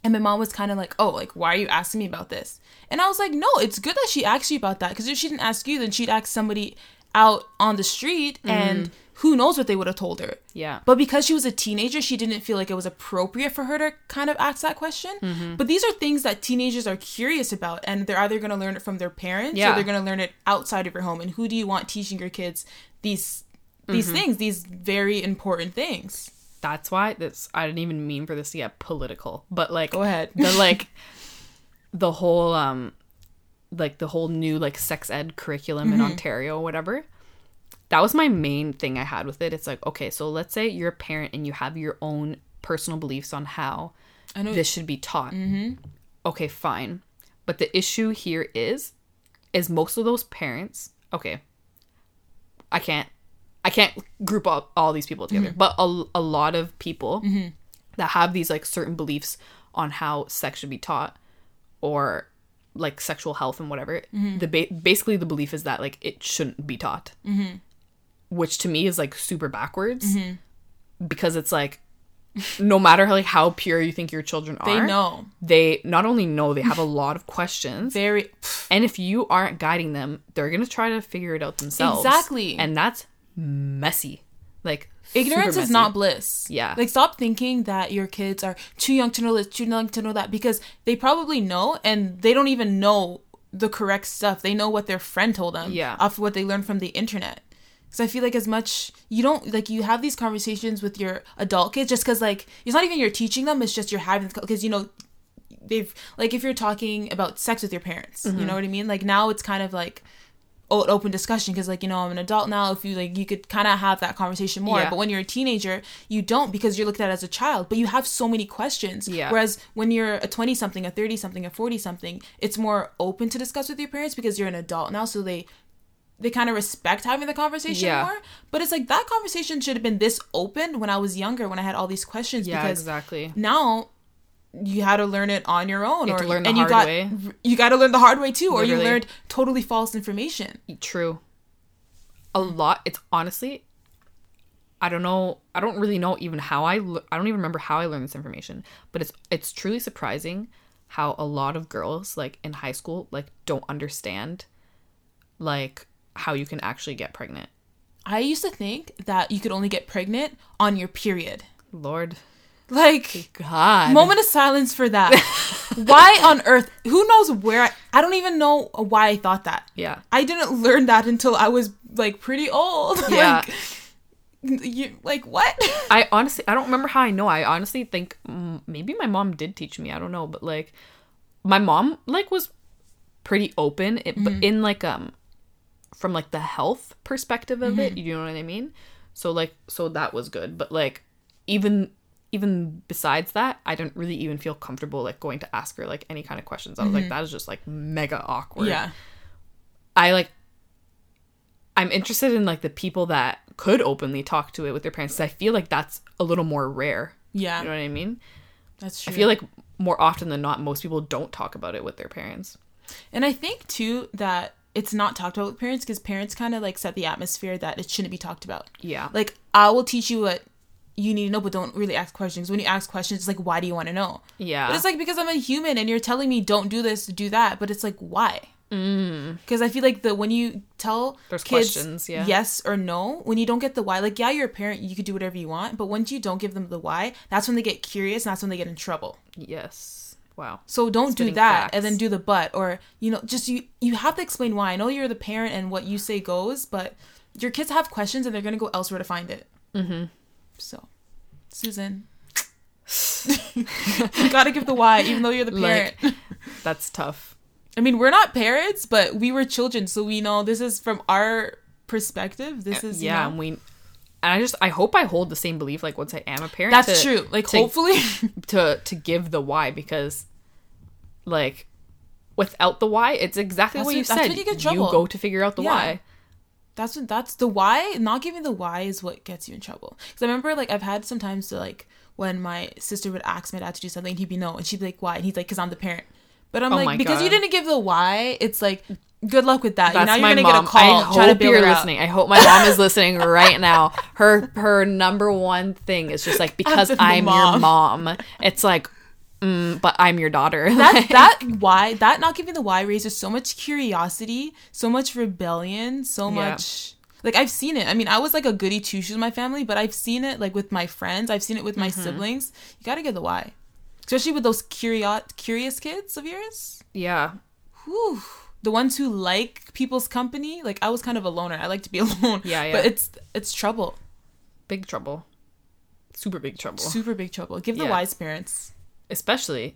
Speaker 1: And my mom was kind of like, "Oh, like why are you asking me about this?" And I was like, "No, it's good that she asked you about that because if she didn't ask you, then she'd ask somebody out on the street, and who knows what they would have told her."
Speaker 2: yeah,
Speaker 1: But because she was a teenager, she didn't feel like it was appropriate for her to kind of ask that question.
Speaker 2: Mm-hmm.
Speaker 1: But these are things that teenagers are curious about, and they're either going to learn it from their parents
Speaker 2: Yeah.
Speaker 1: or they're going to learn it outside of your home. And who do you want teaching your kids these these
Speaker 2: Mm-hmm.
Speaker 1: things, these very important things?
Speaker 2: That's why this. I didn't even mean for this to get political, but like,
Speaker 1: Go ahead.
Speaker 2: the like the whole um like the whole new like sex ed curriculum
Speaker 1: Mm-hmm.
Speaker 2: in Ontario or whatever. That was my main thing I had with it. It's like, okay, so let's say you're a parent and you have your own personal beliefs on how this should be taught. Okay, fine. But the issue here is is most of those parents, okay. I can't I can't group all, all these people together, mm-hmm. but a, a lot of people mm-hmm. that have these like certain beliefs on how sex should be taught or like sexual health and whatever mm-hmm. the ba- basically the belief is that like it shouldn't be taught. Which to me is like super backwards because it's like no matter like how pure you think your children are
Speaker 1: they know.
Speaker 2: they not only know they have a lot of questions.
Speaker 1: Very.
Speaker 2: and if you aren't guiding them they're gonna try to figure it out themselves.
Speaker 1: Exactly.
Speaker 2: and that's messy like
Speaker 1: Ignorance is not bliss.
Speaker 2: Yeah.
Speaker 1: Like stop thinking that your kids are too young to know this, too young to know that because they probably know and they don't even know the correct stuff. They know what their friend told them.
Speaker 2: Yeah.
Speaker 1: Off what they learned from the internet. Because I feel like as much you don't like you have these conversations with your adult kids just because like it's not even you're teaching them. It's just you're having because you know they've like if you're talking about sex with your parents,
Speaker 2: Mm-hmm.
Speaker 1: you know what I mean. Like now it's kind of like open discussion because like you know i'm an adult now if you like you could kind of have that conversation more
Speaker 2: Yeah.
Speaker 1: but when you're a teenager you don't because you're looked at as a child but you have so many questions
Speaker 2: Yeah.
Speaker 1: whereas when you're a 20 something a 30 something a 40 something it's more open to discuss with your parents because you're an adult now so they they kind of respect having the conversation
Speaker 2: Yeah.
Speaker 1: more but it's like that conversation should have been this open when i was younger when i had all these questions
Speaker 2: yeah
Speaker 1: because
Speaker 2: exactly
Speaker 1: now you had to learn it on your own
Speaker 2: You
Speaker 1: or
Speaker 2: to learn the
Speaker 1: and you got
Speaker 2: way.
Speaker 1: you got to learn the hard way too or you learned totally false information.
Speaker 2: True. A lot it's honestly i don't know i don't really know even how i i don't even remember how i learned this information but it's it's truly surprising how a lot of girls like in high school like don't understand like how you can actually get pregnant.
Speaker 1: I used to think that you could only get pregnant on your period.
Speaker 2: lord
Speaker 1: Like,
Speaker 2: god
Speaker 1: moment of silence for that. why on earth? Who knows where? I, I don't even know why I thought that.
Speaker 2: yeah
Speaker 1: I didn't learn that until I was like pretty old.
Speaker 2: Yeah.
Speaker 1: like, you like what?
Speaker 2: I honestly, I don't remember how I know. I honestly think mm, maybe my mom did teach me. I don't know, but like, my mom like was pretty open, it, but in like um, from like the health perspective of it, you know what I mean. So like, so that was good. But like, even even besides that, I didn't really even feel comfortable like going to ask her like any kind of questions. I was like, mm-hmm. that is just like mega awkward.
Speaker 1: yeah.
Speaker 2: I like I'm interested in like the people that could openly talk to it with their parents. I feel like that's a little more rare.
Speaker 1: Yeah.
Speaker 2: You know what I mean?
Speaker 1: That's true.
Speaker 2: I feel like more often than not most people don't talk about it with their parents.
Speaker 1: And I think too that it's not talked about with parents because parents kind of like set the atmosphere that it shouldn't be talked about.
Speaker 2: Yeah.
Speaker 1: Like I will teach you what you need to know, but don't really ask questions. When you ask questions, it's like, why do you want to know?
Speaker 2: Yeah.
Speaker 1: But it's like because I'm a human and you're telling me don't do this, do that. But it's like why? Because I feel like the when you tell
Speaker 2: Mm. There's
Speaker 1: kids
Speaker 2: questions, yeah.
Speaker 1: yes or no, when you don't get the why, like yeah, you're a parent, you could do whatever you want, but once you don't give them the why, that's when they get curious and that's when they get in trouble.
Speaker 2: yes. Wow.
Speaker 1: So don't do that
Speaker 2: facts.
Speaker 1: and then do the but or you know just you you have to explain why. I know you're the parent and what you say goes, but your kids have questions and they're gonna go elsewhere to find it. Mm-hmm. So, Susan, you gotta give the why, even though you're the parent.
Speaker 2: Like- That's tough.
Speaker 1: I mean, we're not parents, but we were children, so we know this is from our perspective. This uh, is you
Speaker 2: yeah,
Speaker 1: know-
Speaker 2: and we and I just I hope I hold the same belief like once I am a parent.
Speaker 1: that's
Speaker 2: to-
Speaker 1: true. Like
Speaker 2: to-
Speaker 1: hopefully,
Speaker 2: to to give the why because like without the why, it's exactly
Speaker 1: That's
Speaker 2: what you said.
Speaker 1: when you trouble.
Speaker 2: go to figure out the
Speaker 1: Yeah.
Speaker 2: why.
Speaker 1: That's what that's the why. Not giving the why is what gets you in trouble. Because I remember like I've had sometimes to like when my sister would ask my dad to do something, he'd be no, and she'd be like why, and he's like because I'm the parent. But I'm
Speaker 2: Oh
Speaker 1: like because you didn't give the why, it's like good luck with that.
Speaker 2: That's
Speaker 1: now you're gonna
Speaker 2: mom.
Speaker 1: get a call
Speaker 2: I hope you're
Speaker 1: her out.
Speaker 2: listening. I hope my mom is listening right now. Her her number one thing is just like because
Speaker 1: the
Speaker 2: I'm your
Speaker 1: mom.
Speaker 2: It's like, mm, but I'm your daughter.
Speaker 1: that that why that not giving the why raises so much curiosity, so much rebellion, so
Speaker 2: Yeah.
Speaker 1: much like I've seen it. I mean, I was like a goody two shoes in my family, but I've seen it like with my friends. I've seen it with my
Speaker 2: Mm-hmm.
Speaker 1: siblings. You got to get the why, especially with those curious curious kids of yours.
Speaker 2: yeah.
Speaker 1: Whew. The ones who like people's company. Like I was kind of a loner. I like to be alone.
Speaker 2: Yeah, yeah.
Speaker 1: But it's it's trouble.
Speaker 2: Big trouble. Super big trouble.
Speaker 1: Super big trouble. Give the
Speaker 2: Yeah.
Speaker 1: wise parents.
Speaker 2: Especially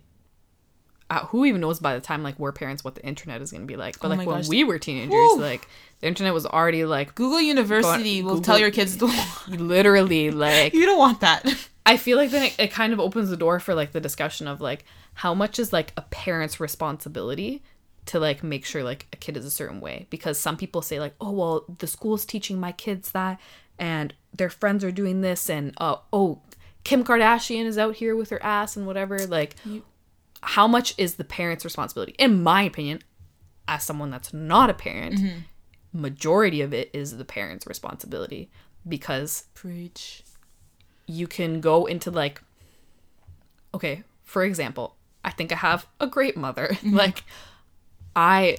Speaker 2: uh, who even knows by the time like we're parents what the internet is going to be like but
Speaker 1: Oh
Speaker 2: like when
Speaker 1: gosh.
Speaker 2: we were teenagers
Speaker 1: Whew.
Speaker 2: like the internet was already like
Speaker 1: Google University will
Speaker 2: Google-
Speaker 1: tell your kids
Speaker 2: literally like
Speaker 1: You don't want that.
Speaker 2: i feel like then it, it kind of opens the door for like the discussion of like how much is like a parent's responsibility to like make sure like a kid is a certain way because some people say like oh well the school's teaching my kids that and their friends are doing this and uh, oh kim kardashian is out here with her ass and whatever like how much is the parent's responsibility? In my opinion as someone that's not a parent mm-hmm. majority of it is the parent's responsibility because
Speaker 1: Preach.
Speaker 2: you can go into like okay for example i think i have a great mother. Mm-hmm. Like i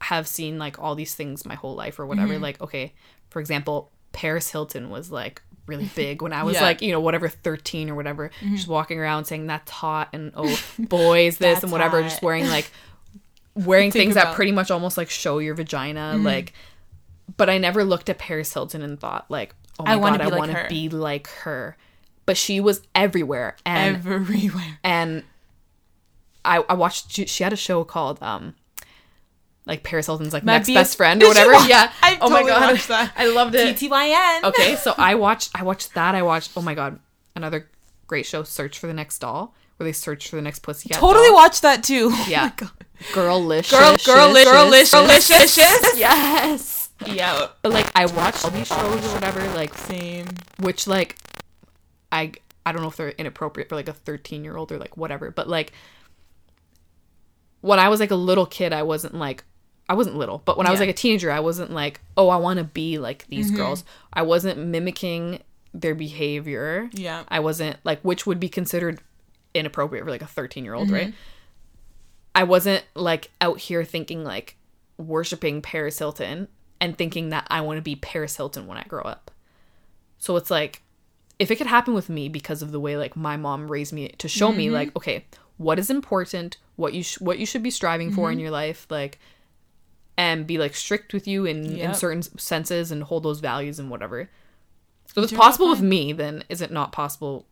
Speaker 2: have seen like all these things my whole life or whatever. Mm-hmm. Like okay for example paris hilton was like really big when i was
Speaker 1: Yeah.
Speaker 2: like you know whatever 13 or whatever just walking around saying that's hot and oh boys this and whatever
Speaker 1: hot.
Speaker 2: just wearing like wearing things
Speaker 1: about-
Speaker 2: that pretty much almost like show your vagina like but I never looked at Paris Hilton and thought like, oh my
Speaker 1: I
Speaker 2: god, I want to be like her. But she was everywhere, and
Speaker 1: Everywhere.
Speaker 2: and I I watched. She, she had a show called um, like Paris Hilton's like
Speaker 1: My
Speaker 2: next
Speaker 1: BF
Speaker 2: best friend or whatever. Yeah.
Speaker 1: I
Speaker 2: oh my god,
Speaker 1: watched that.
Speaker 2: I loved it.
Speaker 1: TTYN.
Speaker 2: okay, so I watched I watched that. I watched oh my god, another great show, Search for the Next Doll, where they search for the next pussycat.
Speaker 1: Totally
Speaker 2: doll.
Speaker 1: watched that too. Oh
Speaker 2: Yeah. Girl-licious.
Speaker 1: Girl, girl, girlish.
Speaker 2: Yes.
Speaker 1: Yeah.
Speaker 2: But like I watched all these shows or whatever, like
Speaker 1: Same.
Speaker 2: which like I I don't know if they're inappropriate for like a 13 year old or like whatever, but like when I was like a little kid, I wasn't like I wasn't little, but when I was like a teenager, I wasn't like, oh, I want to be like these girls. I wasn't mimicking their behavior.
Speaker 1: Yeah.
Speaker 2: I wasn't like which would be considered inappropriate for like a 13 year old, right? I wasn't like out here thinking like worshiping Paris Hilton and thinking that I want to be Paris Hilton when I grow up. So it's like if it could happen with me because of the way like my mom raised me to show me
Speaker 1: Mm-hmm.
Speaker 2: like okay, what is important, what you sh- what you should be striving for
Speaker 1: Mm-hmm.
Speaker 2: in your life like and be like strict with you in in certain senses and hold those values and whatever. So if it's possible with me, then is it not possible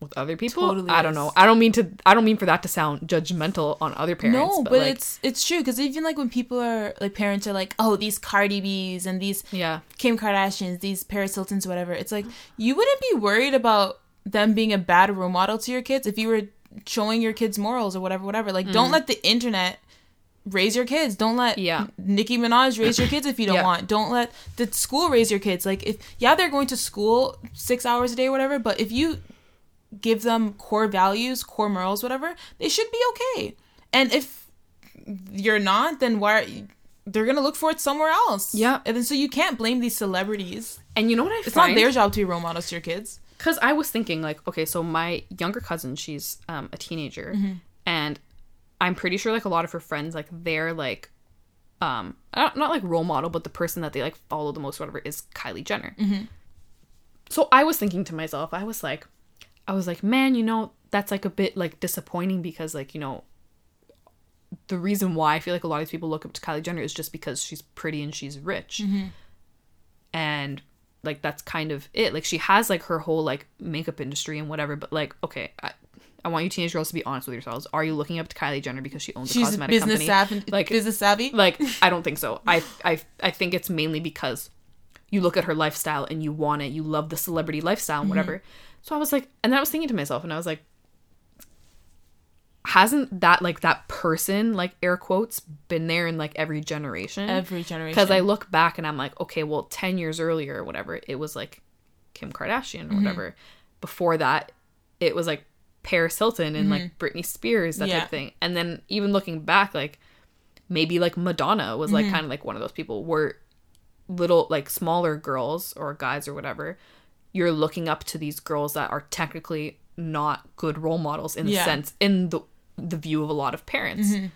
Speaker 2: with other people?
Speaker 1: Totally
Speaker 2: I don't
Speaker 1: is.
Speaker 2: know. I don't mean to. I don't mean for that to sound judgmental on other parents.
Speaker 1: No, but,
Speaker 2: like,
Speaker 1: it's it's true because even like when people are like parents are like, oh, these Cardi B's and these
Speaker 2: yeah,
Speaker 1: Kim Kardashians, these Paris Hiltons, whatever. It's like you wouldn't be worried about them being a bad role model to your kids if you were showing your kids morals or whatever, whatever. Like, don't mm-hmm. let the internet raise your kids. Don't let
Speaker 2: Yeah.
Speaker 1: Nicki Minaj raise your kids if you don't
Speaker 2: Yeah.
Speaker 1: want. Don't let the school raise your kids. Like, if yeah, they're going to school six hours a day, or whatever. But if you give them core values, core morals, whatever, they should be okay. And if you're not, then why? Are, They're gonna look for it somewhere else.
Speaker 2: Yeah.
Speaker 1: and then so you can't blame these celebrities.
Speaker 2: and you know what I
Speaker 1: It's
Speaker 2: find?
Speaker 1: not their job to be role models to your kids.
Speaker 2: because I was thinking like, okay, so my younger cousin, she's um, a teenager,
Speaker 1: Mm-hmm.
Speaker 2: and I'm pretty sure like a lot of her friends, like they're like, um, not, not like role model, but the person that they like follow the most, whatever, is Kylie Jenner.
Speaker 1: Mm-hmm.
Speaker 2: So I was thinking to myself, I was like, I was like, man, you know, that's like a bit like disappointing because like, you know, the reason why I feel like a lot of these people look up to Kylie Jenner is just because she's pretty and she's rich. And like that's kind of it. Like she has like her whole like makeup industry and whatever, but like okay, I, I want you teenage girls to be honest with yourselves. Are you looking up to Kylie Jenner because she owns a
Speaker 1: She's
Speaker 2: cosmetic
Speaker 1: business
Speaker 2: company?
Speaker 1: savvy.
Speaker 2: Like
Speaker 1: business savvy.
Speaker 2: like I don't think so. I I I think it's mainly because you look at her lifestyle and you want it. You love the celebrity lifestyle and whatever. So I was like, and then I was thinking to myself, and I was like, hasn't that like that person like air quotes been there in like every generation?
Speaker 1: Every generation.
Speaker 2: Because I look back and I'm like, okay, well, ten years earlier or whatever, it was like Kim Kardashian
Speaker 1: Mm-hmm.
Speaker 2: or whatever. Before that, it was like Paris Hilton and like Britney Spears, that type
Speaker 1: Mm-hmm.
Speaker 2: Of thing. And then even looking back, like maybe like Madonna was
Speaker 1: Mm-hmm.
Speaker 2: like kind of like one of those people where little like smaller girls or guys or whatever, you're looking up to these girls that are technically not good role models in the
Speaker 1: Yeah.
Speaker 2: sense in the the view of a lot of parents.
Speaker 1: Mm-hmm.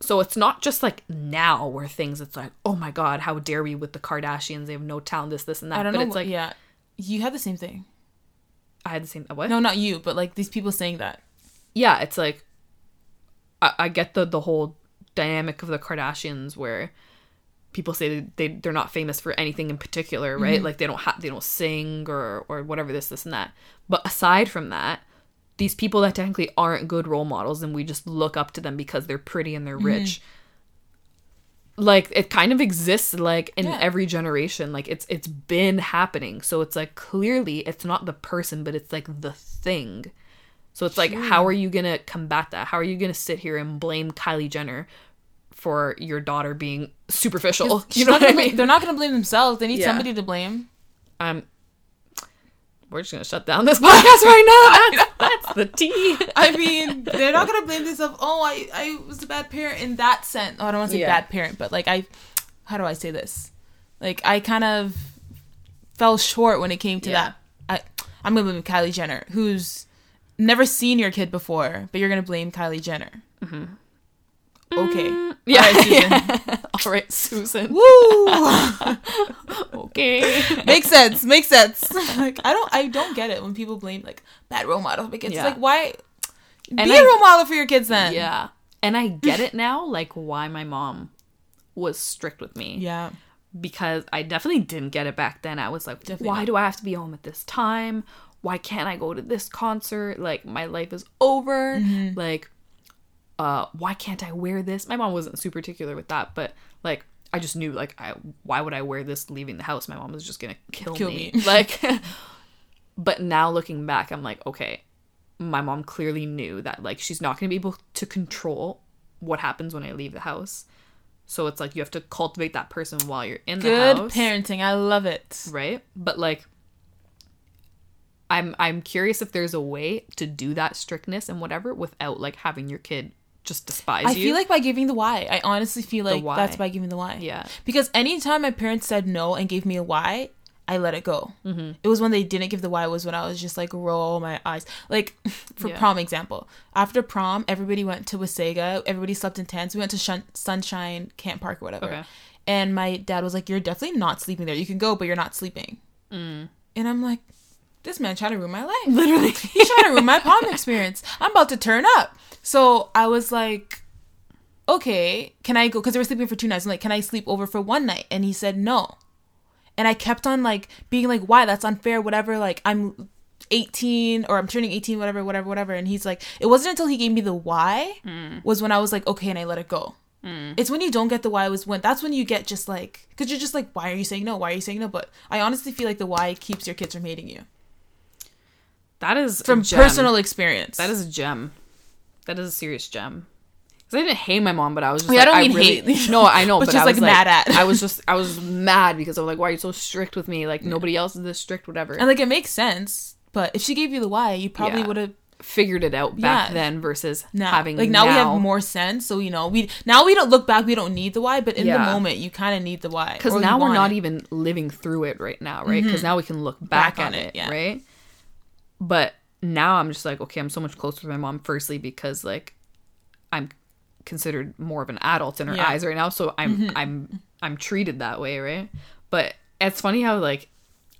Speaker 2: So it's not just like now where things it's like, oh my god, how dare we with the Kardashians? They have no talent, this, this, and that.
Speaker 1: I don't
Speaker 2: but
Speaker 1: know.
Speaker 2: it's like
Speaker 1: yeah, you had the same thing.
Speaker 2: I had the same what?
Speaker 1: No, not you, but like these people saying that.
Speaker 2: yeah, it's like I, I get the the whole dynamic of the Kardashians where people say they they're not famous for anything in particular, right? Mm-hmm. Like they don't have they don't sing or or whatever this this and that. But aside from that, these people that technically aren't good role models and we just look up to them because they're pretty and they're mm-hmm. rich. Like it kind of exists like in
Speaker 1: Yeah.
Speaker 2: every generation. Like it's it's been happening. So it's like clearly it's not the person, but it's like the thing. So it's like, how are you gonna combat that? How are you gonna sit here and blame Kylie Jenner for your daughter being superficial? You know what I
Speaker 1: gonna
Speaker 2: mean?
Speaker 1: They're not going to blame themselves. They need
Speaker 2: Yeah.
Speaker 1: somebody to blame.
Speaker 2: Um, we're just gonna shut down this podcast right now. That's, that's the tea.
Speaker 1: I mean, they're not gonna blame themselves. Oh, I I was a bad parent in that sense. Oh, I don't want to say
Speaker 2: Yeah.
Speaker 1: bad parent, but like I, how do I say this? Like I kind of fell short when it came to
Speaker 2: Yeah.
Speaker 1: that. I I'm gonna blame Kylie Jenner, who's never seen your kid before, but you're gonna blame Kylie Jenner. Mm-hmm. Okay.
Speaker 2: Mm-hmm. Yeah.
Speaker 1: All right, Susan.
Speaker 2: All right, Susan.
Speaker 1: Woo!
Speaker 2: Okay.
Speaker 1: makes sense. Makes sense. like I don't I don't get it when people blame like bad role model because
Speaker 2: Yeah.
Speaker 1: it's like why
Speaker 2: And
Speaker 1: be
Speaker 2: I-
Speaker 1: a role model for your kids then.
Speaker 2: yeah, and I get it now, like why my mom was strict with me.
Speaker 1: Yeah.
Speaker 2: because I definitely didn't get it back then. I was like,
Speaker 1: Definitely
Speaker 2: why
Speaker 1: not.
Speaker 2: do I have to be home at this time? Why can't I go to this concert? Like my life is over.
Speaker 1: Mm-hmm.
Speaker 2: Like uh why can't I wear this? My mom wasn't super particular with that, but like I just knew like I why would I wear this leaving the house? My mom was just to kill,
Speaker 1: Kill
Speaker 2: me.
Speaker 1: me.
Speaker 2: like but now looking back, I'm like, okay, my mom clearly knew that like she's not to be able to control what happens when I leave the house. So it's like you have to cultivate that person while you're in the
Speaker 1: Good
Speaker 2: house,
Speaker 1: parenting. I love it.
Speaker 2: right? But like, I'm I'm curious if there's a way to do that strictness and whatever without like having your kid just despise
Speaker 1: I
Speaker 2: you.
Speaker 1: feel like by giving the why. I honestly feel like
Speaker 2: why.
Speaker 1: that's by giving the why.
Speaker 2: Yeah.
Speaker 1: Because anytime my parents said no and gave me a why, I let it go. Mm-hmm. It was when they didn't give the why was when I was just like roll my eyes. Like for
Speaker 2: Yeah.
Speaker 1: prom example, after prom, everybody went to Wasaga. Everybody slept in tents. We went to Shun- Sunshine Camp Park or whatever.
Speaker 2: Okay.
Speaker 1: And my dad was like, "You're definitely not sleeping there. You can go, but you're not sleeping."
Speaker 2: Mm.
Speaker 1: And I'm like, "This man trying to ruin my life."
Speaker 2: literally.
Speaker 1: He's trying to ruin my prom experience. I'm about to turn up. So I was like, okay, can I go? Because they were sleeping for two nights. I'm like, can I sleep over for one night? And he said no. And I kept on like being like, why? That's unfair. Whatever. Like I'm 18 or I'm turning 18. Whatever. Whatever. Whatever. And he's like, it wasn't until he gave me the why mm. was when I was like, okay, and I let it go. Mm. It's when you don't get the why was when that's when you get just like because you're just like why are you saying no why are you saying no but I honestly feel like the why keeps your kids from hating you
Speaker 2: That is
Speaker 1: from
Speaker 2: gem.
Speaker 1: personal experience
Speaker 2: That is a gem. That is a serious gem. Because I didn't hate my mom, but I was just
Speaker 1: Yeah, I don't mean
Speaker 2: really,
Speaker 1: hate.
Speaker 2: No, I know,
Speaker 1: But
Speaker 2: but,
Speaker 1: just,
Speaker 2: I
Speaker 1: like,
Speaker 2: was like
Speaker 1: mad at.
Speaker 2: I was just, I was mad because I was like, why are you so strict with me? Like nobody else is this strict, whatever.
Speaker 1: And like it makes sense, but if she gave you the why, you probably
Speaker 2: Yeah.
Speaker 1: would have
Speaker 2: Figured it out back
Speaker 1: Yeah.
Speaker 2: then versus
Speaker 1: now.
Speaker 2: having
Speaker 1: like now, we have more sense, so you know we now we don't look back. We don't need the why, but in the moment, you kind of need the why
Speaker 2: because now we're not
Speaker 1: it.
Speaker 2: even living through it right now, right? Because mm-hmm. now we can look back,
Speaker 1: Back
Speaker 2: on
Speaker 1: on
Speaker 2: it,
Speaker 1: it, yeah.
Speaker 2: right? But now I'm just like, okay, I'm so much closer to my mom. Firstly, because like I'm considered more of an adult in her
Speaker 1: Yeah. Mm-hmm.
Speaker 2: eyes right now, so I'm I'm I'm treated that way, right? But it's funny how like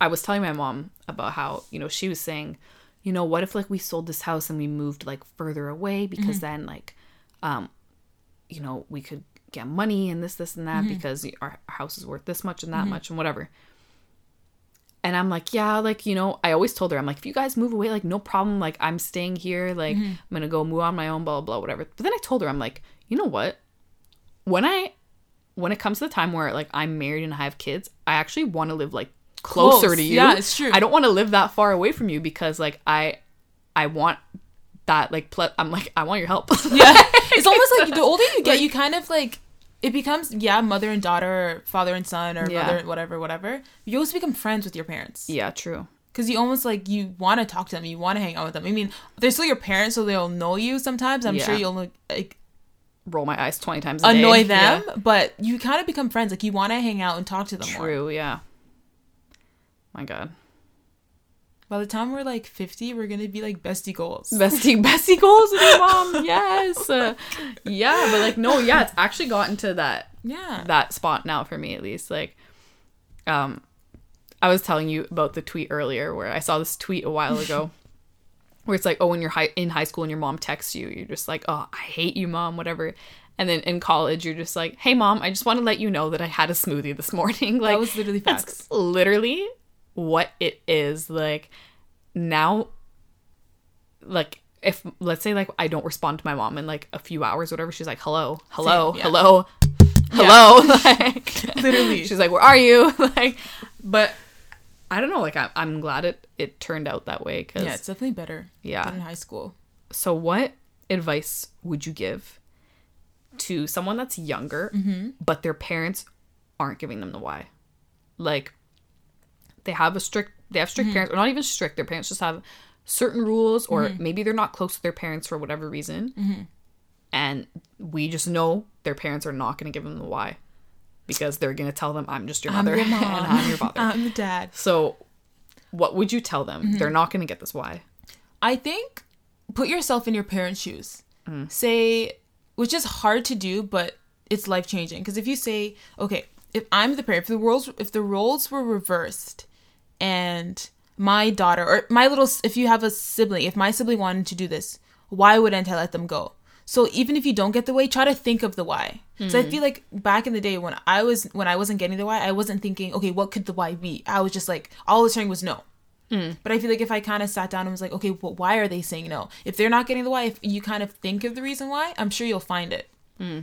Speaker 2: I was telling my mom about how, you know, she was saying, you know, what if like we sold this house and we moved like further away because then like um you know, we could get money and this this and that because our house is worth this much and that much and whatever. And I'm like, yeah, like, you know, I always told her, I'm like, if you guys move away, like, no problem. Like, I'm staying here. Like, mm-hmm. I'm going to go move on my own, blah, blah, blah, whatever. But then I told her, I'm like, you know what? When I, when it comes to the time where, like, I'm married and I have kids, I actually want to live, like, closer
Speaker 1: Close.
Speaker 2: to you.
Speaker 1: Yeah, it's true.
Speaker 2: I don't want to live that far away from you because, like, I, I want that, like, ple- I'm like, I want your help.
Speaker 1: Yeah. it's almost like the older you get, you kind of like it becomes yeah, mother and daughter, or father and son, or
Speaker 2: Yeah.
Speaker 1: mother whatever, whatever. You always become friends with your parents.
Speaker 2: yeah, true.
Speaker 1: because you almost like you want to talk to them, you want to hang out with them. I mean, they're still your parents, so they'll know you sometimes. I'm sure you'll like
Speaker 2: Roll my eyes 20 times a day.
Speaker 1: annoy
Speaker 2: Yeah.
Speaker 1: them, but you kind of become friends. Like you want to hang out and talk to them more.
Speaker 2: True, yeah. My God.
Speaker 1: By the time we're like 50, we're gonna be like bestie goals.
Speaker 2: Bestie, bestie goals with your mom. Yes. Uh, yeah, but like, no, yeah, it's actually gotten to that
Speaker 1: yeah.
Speaker 2: that spot now for me at least. Like, um, I was telling you about the tweet earlier where I saw this tweet a while ago, where it's like, oh, when you're high, in high school and your mom texts you, you're just like, oh, I hate you, mom, whatever. And then in college, you're just like, hey, mom, I just want to let you know that I had a smoothie this morning. Like,
Speaker 1: that was literally
Speaker 2: that's
Speaker 1: facts.
Speaker 2: literally what it is. Like, now, like, if let's say like I don't respond to my mom in like a few hours, whatever, she's like, hello, hello,
Speaker 1: yeah.
Speaker 2: hello, hello. like,
Speaker 1: Literally.
Speaker 2: she's like, where are you? like, but I don't know. Like, I, I'm glad it it turned out that way because
Speaker 1: Yeah, it's definitely better.
Speaker 2: Yeah.
Speaker 1: Than in high school.
Speaker 2: so, what advice would you give to someone that's younger, mm-hmm. but their parents aren't giving them the why? Like, they have a strict, they have strict mm-hmm. parents, or not even strict. Their parents just have certain rules, or mm-hmm. maybe they're not close to their parents for whatever reason, mm-hmm. and we just know their parents are not going to give them the why because they're going to tell them, "I'm just your mother
Speaker 1: your
Speaker 2: and I'm your father."
Speaker 1: I'm the dad.
Speaker 2: So, what would you tell them? They're not going to get this why.
Speaker 1: I think put yourself in your parents' shoes.
Speaker 2: Mm.
Speaker 1: Say, which is hard to do, but it's life changing. Because if you say, okay, if I'm the parent, if the roles, if the roles were reversed, and my daughter or my little if you have a sibling, if my sibling wanted to do this, why wouldn't I let them go? So even if you don't get the way, try to think of the why. So I hmm. feel like back in the day when I was when I wasn't getting the why, I wasn't thinking, okay, what could the why be? I was just like, all I was hearing was no. Hmm. But I feel like if I kind of sat down and was like, okay, well, why are they saying no? If they're not getting the why, if you kind of think of the reason why, I'm sure you'll find it. Hmm.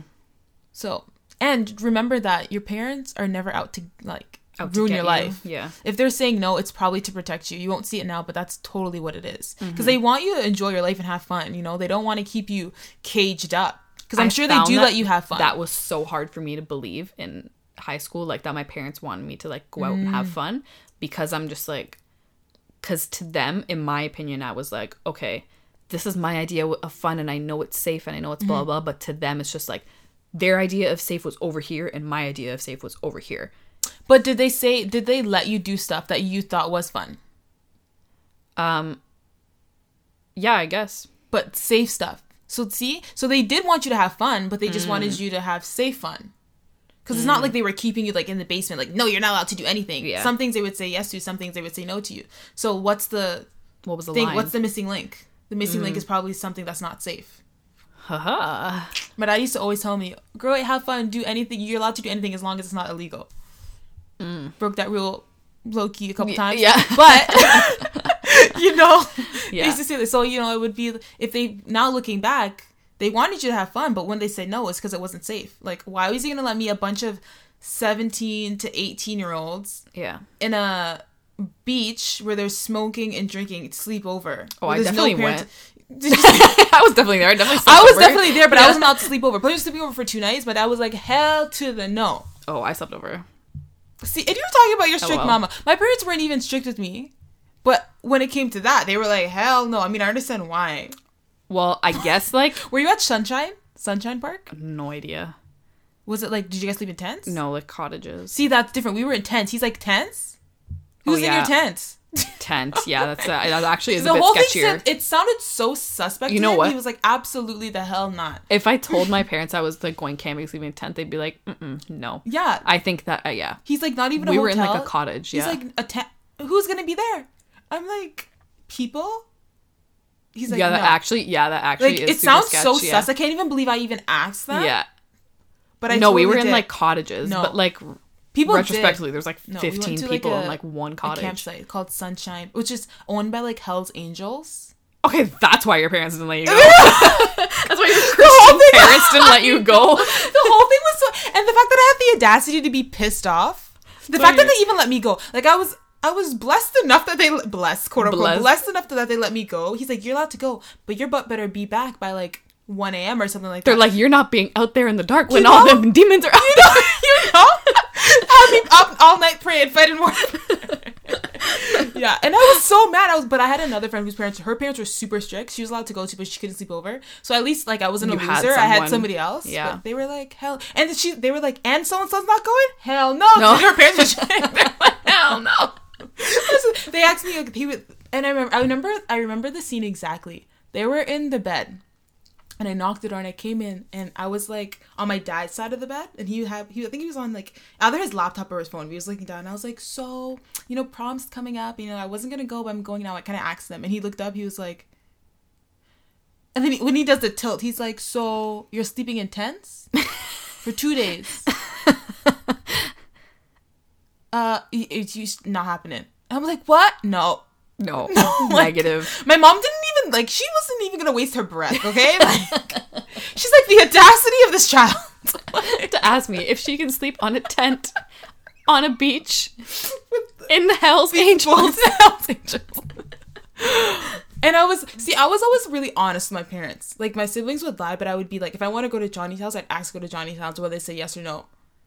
Speaker 1: So, and remember that your parents are never out to like ruin
Speaker 2: get
Speaker 1: your
Speaker 2: you.
Speaker 1: life.
Speaker 2: Yeah.
Speaker 1: If they're saying no, it's probably to protect you. You won't see it now, but that's totally what it is. Because
Speaker 2: Mm-hmm.
Speaker 1: they want you to enjoy your life and have fun. You know, they don't want to keep you caged up. Because I'm
Speaker 2: I
Speaker 1: sure they do let you have fun.
Speaker 2: That was so hard for me to believe in high school, like that my parents wanted me to like go out and
Speaker 1: Mm.
Speaker 2: have fun because I'm just like, because to them, in my opinion, I was like, okay, this is my idea of fun and I know it's safe and I know it's
Speaker 1: Mm-hmm.
Speaker 2: blah blah. But to them, it's just like their idea of safe was over here and my idea of safe was over here.
Speaker 1: But did they say? Did they let you do stuff that you thought was fun,
Speaker 2: Um, yeah, I guess.
Speaker 1: but safe stuff? So see, so they did want you to have fun, but they just
Speaker 2: Mm.
Speaker 1: wanted you to have safe fun. Because it's not like they were keeping you like in the basement, like no, you're not allowed to do anything.
Speaker 2: Yeah.
Speaker 1: Some things they would say yes to, some things they would say no to you. So what's the
Speaker 2: What was the
Speaker 1: thing?
Speaker 2: line?
Speaker 1: What's the missing link? The missing
Speaker 2: Mm.
Speaker 1: link is probably something that's not safe.
Speaker 2: Haha.
Speaker 1: But I used to always tell me, "Girl, have fun, do anything. You're allowed to do anything as long as it's not illegal." Broke that rule low key a couple times.
Speaker 2: Mm. yeah.
Speaker 1: but you know,
Speaker 2: Yeah.
Speaker 1: used to say this. So you know, it would be if they now looking back, they wanted you to have fun, but when they said no, it's because it wasn't safe. Like, why was he gonna let me a bunch of seventeen to eighteen year olds
Speaker 2: Yeah.
Speaker 1: in a beach where they're smoking and drinking sleep over?
Speaker 2: Oh, I definitely
Speaker 1: parent-
Speaker 2: went.
Speaker 1: Did you see-
Speaker 2: I was definitely there. I definitely.
Speaker 1: I was
Speaker 2: over.
Speaker 1: definitely there, but I wasn't allowed to sleep over. But I was sleeping over for two nights, but I was like, hell to the no.
Speaker 2: Oh, I slept over.
Speaker 1: See, and you're talking about your oh, strict
Speaker 2: well.
Speaker 1: mama. My parents weren't even strict with me. But when it came to that, they were like, hell no. I mean, I understand why.
Speaker 2: Well, I guess like
Speaker 1: Were you at Sunshine? Sunshine Park?
Speaker 2: no idea.
Speaker 1: Was it like, did you guys sleep in tents?
Speaker 2: No, like cottages.
Speaker 1: See, that's different. We were in tents. He's like, tents? Oh, Who's in
Speaker 2: yeah.
Speaker 1: your tent?
Speaker 2: Tent. Yeah, that's uh, that actually is
Speaker 1: The
Speaker 2: a bit
Speaker 1: whole thing
Speaker 2: sketchier.
Speaker 1: said, it sounded so suspect.
Speaker 2: You know what?
Speaker 1: He was like, absolutely the hell not.
Speaker 2: if I told my parents I was like going camping, sleeping in a tent, they'd be like, "No."
Speaker 1: Yeah.
Speaker 2: I think that uh, yeah,
Speaker 1: He's like, not even a
Speaker 2: we were in like a cottage.
Speaker 1: He's
Speaker 2: Yeah,
Speaker 1: like, a tent. who's gonna be there? I'm like, people. He's like,
Speaker 2: yeah, that
Speaker 1: no.
Speaker 2: actually, yeah, that actually
Speaker 1: like
Speaker 2: is
Speaker 1: it sounds
Speaker 2: sketch,
Speaker 1: so
Speaker 2: yeah.
Speaker 1: sus. I can't even believe I even asked that.
Speaker 2: Yeah.
Speaker 1: but I
Speaker 2: no, we
Speaker 1: totally
Speaker 2: were in
Speaker 1: did.
Speaker 2: like cottages,
Speaker 1: No.
Speaker 2: but like
Speaker 1: people
Speaker 2: retrospectively, there's like
Speaker 1: No, we went
Speaker 2: 15
Speaker 1: like,
Speaker 2: people in like one
Speaker 1: did a
Speaker 2: cottage.
Speaker 1: campsite called Sunshine, which is owned by like Hell's Angels.
Speaker 2: Okay, that's why your parents didn't let you go. that's why your Christian parents didn't let you go.
Speaker 1: The whole thing was so, and the fact that I had the audacity to be pissed off, the fact that they even let me go, like I was. I was blessed enough that they blessed quote unquote
Speaker 2: Blessed.
Speaker 1: blessed, enough that they let me go. He's like, you're allowed to go, but your butt better be back by like 1 a.m. or something like that.
Speaker 2: They're like, you're not being out there in the dark when
Speaker 1: You
Speaker 2: all
Speaker 1: know?
Speaker 2: them demons are out
Speaker 1: you know, you know, have me up all night praying, fighting war. yeah, and I was so mad. I was, but I had another friend whose parents, her parents were super strict. She was allowed to go to, but she couldn't sleep over. So at least like I wasn't
Speaker 2: You
Speaker 1: a loser. I had somebody else.
Speaker 2: Yeah.
Speaker 1: but they were like hell, and she, they were like, and so and so's not going. Hell no.
Speaker 2: No.
Speaker 1: her parents were. They're like, hell no. they asked me like, he would, and I remember, I remember, I remember the scene exactly. They were in the bed and I knocked the door and I came in and I was like on my dad's side of the bed and he had he I think he was on like either his laptop or his phone. He was looking down and I was like, so you know, prom's coming up. You know, I wasn't gonna go, but I'm going now. I kind of asked him, and he looked up. He was like, and then he, when he does the tilt, he's like, so you're sleeping in tents for two days. uh, it's just not happening. I'm like, what? No,
Speaker 2: No,
Speaker 1: Like,
Speaker 2: negative.
Speaker 1: my mom didn't even like. She wasn't even gonna waste her breath. Okay, like she's like the audacity of this child.
Speaker 2: to ask me if she can sleep on a tent on a beach in the Hell's Angels.
Speaker 1: Hells Angels. And I was see, I was always really honest with my parents. Like my siblings would lie, but I would be like, if I want to go to Johnny's house, I'd ask to go to Johnny's house, whether they say yes or no.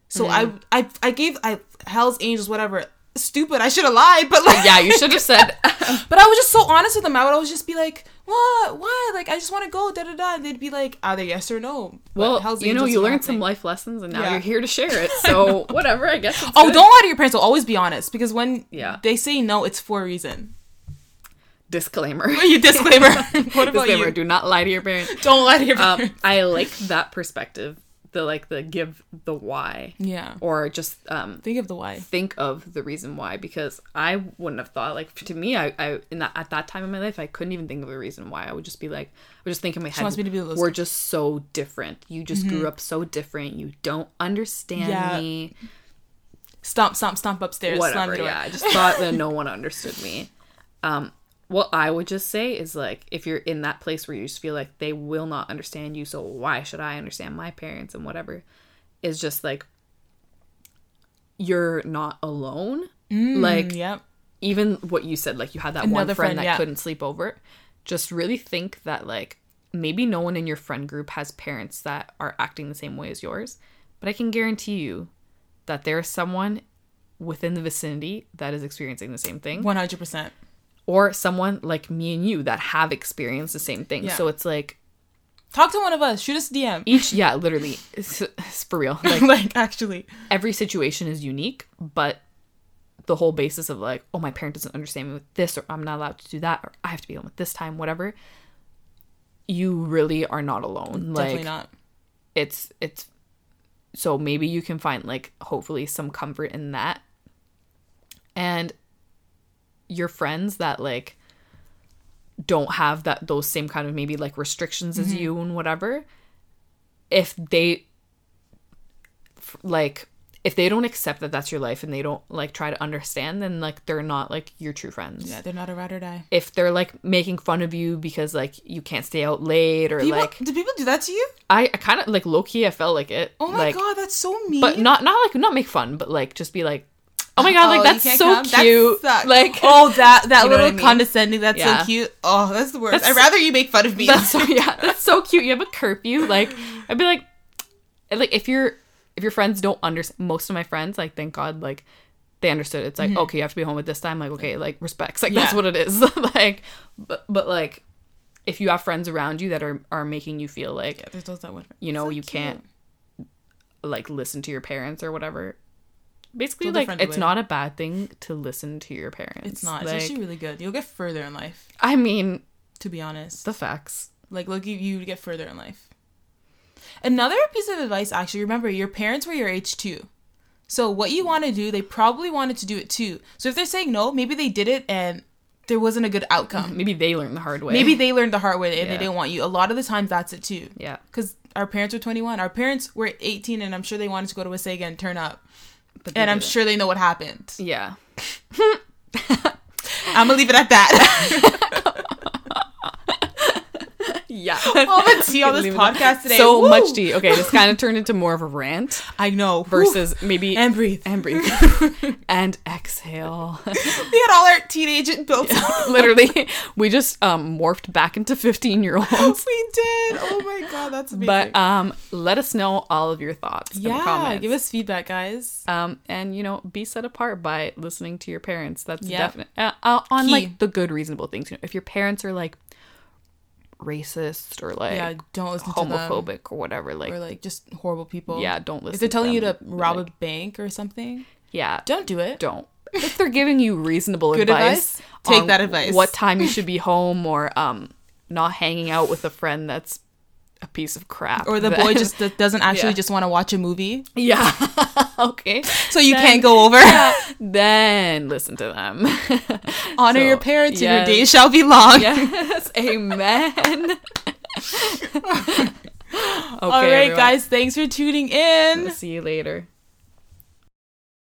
Speaker 1: So
Speaker 2: Mm-hmm.
Speaker 1: I, I, I gave I Hell's Angels whatever. Stupid. I should have lied, but like
Speaker 2: Yeah, you should have said.
Speaker 1: But I was just so honest with them. I would always just be like, "What? Why? Like, I just want to go." Da da da. And they'd be like, "Either yes or no." But
Speaker 2: Well,
Speaker 1: Hell's
Speaker 2: you know, you learned
Speaker 1: happening.
Speaker 2: some life lessons, and now
Speaker 1: Yeah.
Speaker 2: you're here to share it. So whatever, I guess. It's
Speaker 1: Oh,
Speaker 2: good.
Speaker 1: don't lie to your parents. Will always be honest because when
Speaker 2: Yeah.
Speaker 1: they say no, it's for a reason.
Speaker 2: disclaimer.
Speaker 1: You disclaimer. what about
Speaker 2: disclaimer:
Speaker 1: you?
Speaker 2: Do not lie to your parents.
Speaker 1: Don't lie to your
Speaker 2: Um,
Speaker 1: parents.
Speaker 2: I like that perspective. The like the give the why,
Speaker 1: yeah.
Speaker 2: or just um
Speaker 1: Think of the why.
Speaker 2: think of the reason why because I wouldn't have thought like to me I, I in that at that time in my life I couldn't even think of a reason why. I would just be like I would just think in my head
Speaker 1: wants me to be
Speaker 2: we're just so different. You just grew up so different. You don't understand
Speaker 1: Yeah.
Speaker 2: me.
Speaker 1: Stomp, stomp, stomp upstairs.
Speaker 2: Whatever yeah. I just thought that no one understood me. Um what I would just say is like if you're in that place where you just feel like they will not understand you so why should I understand my parents and whatever is just like you're not alone mm, like
Speaker 1: Yep.
Speaker 2: even what you said, like you had that
Speaker 1: Another
Speaker 2: one friend,
Speaker 1: friend,
Speaker 2: that
Speaker 1: yeah.
Speaker 2: couldn't sleep over. Just really think that like maybe no one in your friend group has parents that are acting the same way as yours, but I can guarantee you that there is someone within the vicinity that is experiencing the same thing,
Speaker 1: One hundred percent.
Speaker 2: Or someone like me and you that have experienced the same thing.
Speaker 1: Yeah.
Speaker 2: So it's like
Speaker 1: Talk to one of us. Shoot us a DM.
Speaker 2: each, yeah, literally, it's, it's for real. Like
Speaker 1: like actually.
Speaker 2: every situation is unique, but the whole basis of like, oh, my parent doesn't understand me with this, or I'm not allowed to do that, or I have to be home at this time, whatever. You really are not alone.
Speaker 1: Definitely
Speaker 2: like
Speaker 1: not.
Speaker 2: it's it's so maybe you can find like hopefully some comfort in that. And your friends that like don't have that those same kind of maybe like restrictions as mm-hmm. you and whatever if they like if they don't accept that that's your life and they don't like try to understand then like they're not like your true friends
Speaker 1: Yeah, they're not a ride or die.
Speaker 2: if they're like making fun of you because like you can't stay out late or
Speaker 1: People,
Speaker 2: like
Speaker 1: do people do that to you?
Speaker 2: i, I kind of like low-key i felt like it
Speaker 1: Oh my
Speaker 2: like
Speaker 1: god, that's so mean.
Speaker 2: but not not like not make fun but like just be like oh my god
Speaker 1: Oh,
Speaker 2: like
Speaker 1: you
Speaker 2: that's so
Speaker 1: come? That
Speaker 2: cute
Speaker 1: sucks.
Speaker 2: like
Speaker 1: oh that that
Speaker 2: You know
Speaker 1: little
Speaker 2: I mean?
Speaker 1: condescending. That's
Speaker 2: Yeah.
Speaker 1: so cute. Oh, that's the worst.
Speaker 2: That's-
Speaker 1: I'd rather you make fun of me.
Speaker 2: That's so yeah, that's so cute. You have a curfew. Like I'd be like, like if you're if your friends don't understand. Most of my friends, like thank God, like they understood. It's like okay, you have to be home at this time. Like okay, like respects. Like that's
Speaker 1: Mm-hmm.
Speaker 2: What it is. like, but but like if you have friends around you that are are making you feel like
Speaker 1: yeah, there's those that would.
Speaker 2: you know
Speaker 1: So
Speaker 2: you
Speaker 1: cute.
Speaker 2: can't like listen to your parents or whatever. Basically, like it's
Speaker 1: wait.
Speaker 2: not a bad thing to listen to your parents.
Speaker 1: It's not. It's
Speaker 2: Like,
Speaker 1: actually really good. You'll get further in life.
Speaker 2: I mean,
Speaker 1: To be honest,
Speaker 2: the facts.
Speaker 1: like look, you you get further in life. Another piece of advice, actually, remember your parents were your age too. So what you want to do, they probably wanted to do it too. So if they're saying no, maybe they did it and there wasn't a good outcome.
Speaker 2: Maybe they learned the hard way.
Speaker 1: Maybe they learned the hard way and
Speaker 2: Yeah.
Speaker 1: they didn't want you. A lot of the times that's it too.
Speaker 2: Yeah.
Speaker 1: Because our parents were 21. Our parents were 18 and I'm sure they wanted to go to a Wasaga and turn up.
Speaker 2: But
Speaker 1: And I'm
Speaker 2: didn't.
Speaker 1: sure they know what happened.
Speaker 2: Yeah.
Speaker 1: I'm gonna leave it at that.
Speaker 2: Yeah.
Speaker 1: All the tea on this
Speaker 2: Leave it at-
Speaker 1: podcast today.
Speaker 2: So
Speaker 1: Woo!
Speaker 2: much tea. Okay, this kind of turned into more of a rant
Speaker 1: I know.
Speaker 2: versus maybe
Speaker 1: and breathe.
Speaker 2: and breathe and exhale.
Speaker 1: we had all our teenage built up.
Speaker 2: Literally, we just um morphed back into 15 year olds.
Speaker 1: we did. Oh my god, that's amazing.
Speaker 2: But um, let us know all of your thoughts. in the
Speaker 1: yeah,
Speaker 2: comments.
Speaker 1: give us feedback, guys.
Speaker 2: um, and you know, be set apart by listening to your parents. That's
Speaker 1: Yep.
Speaker 2: definite uh, uh, on
Speaker 1: Key.
Speaker 2: like the good, reasonable things. You know, if your parents are like racist or like
Speaker 1: yeah, don't listen to them.
Speaker 2: homophobic or whatever, like,
Speaker 1: or like just horrible people.
Speaker 2: yeah, don't listen.
Speaker 1: If they're telling you to rob
Speaker 2: Like,
Speaker 1: a bank or something,
Speaker 2: yeah,
Speaker 1: don't do it.
Speaker 2: don't. If they're giving you reasonable
Speaker 1: Good
Speaker 2: advice,
Speaker 1: advice? Take that advice.
Speaker 2: What time you should be home, or um, not hanging out with a friend that's a piece of crap,
Speaker 1: Or the boy just doesn't actually
Speaker 2: Yeah.
Speaker 1: just want to watch a movie,
Speaker 2: yeah, okay.
Speaker 1: so you
Speaker 2: Then-
Speaker 1: can't go over.
Speaker 2: then listen to them.
Speaker 1: Honor
Speaker 2: So,
Speaker 1: your parents, and your days shall be long.
Speaker 2: yes, amen. okay,
Speaker 1: All right,
Speaker 2: everyone.
Speaker 1: guys, thanks for tuning in.
Speaker 2: See you later.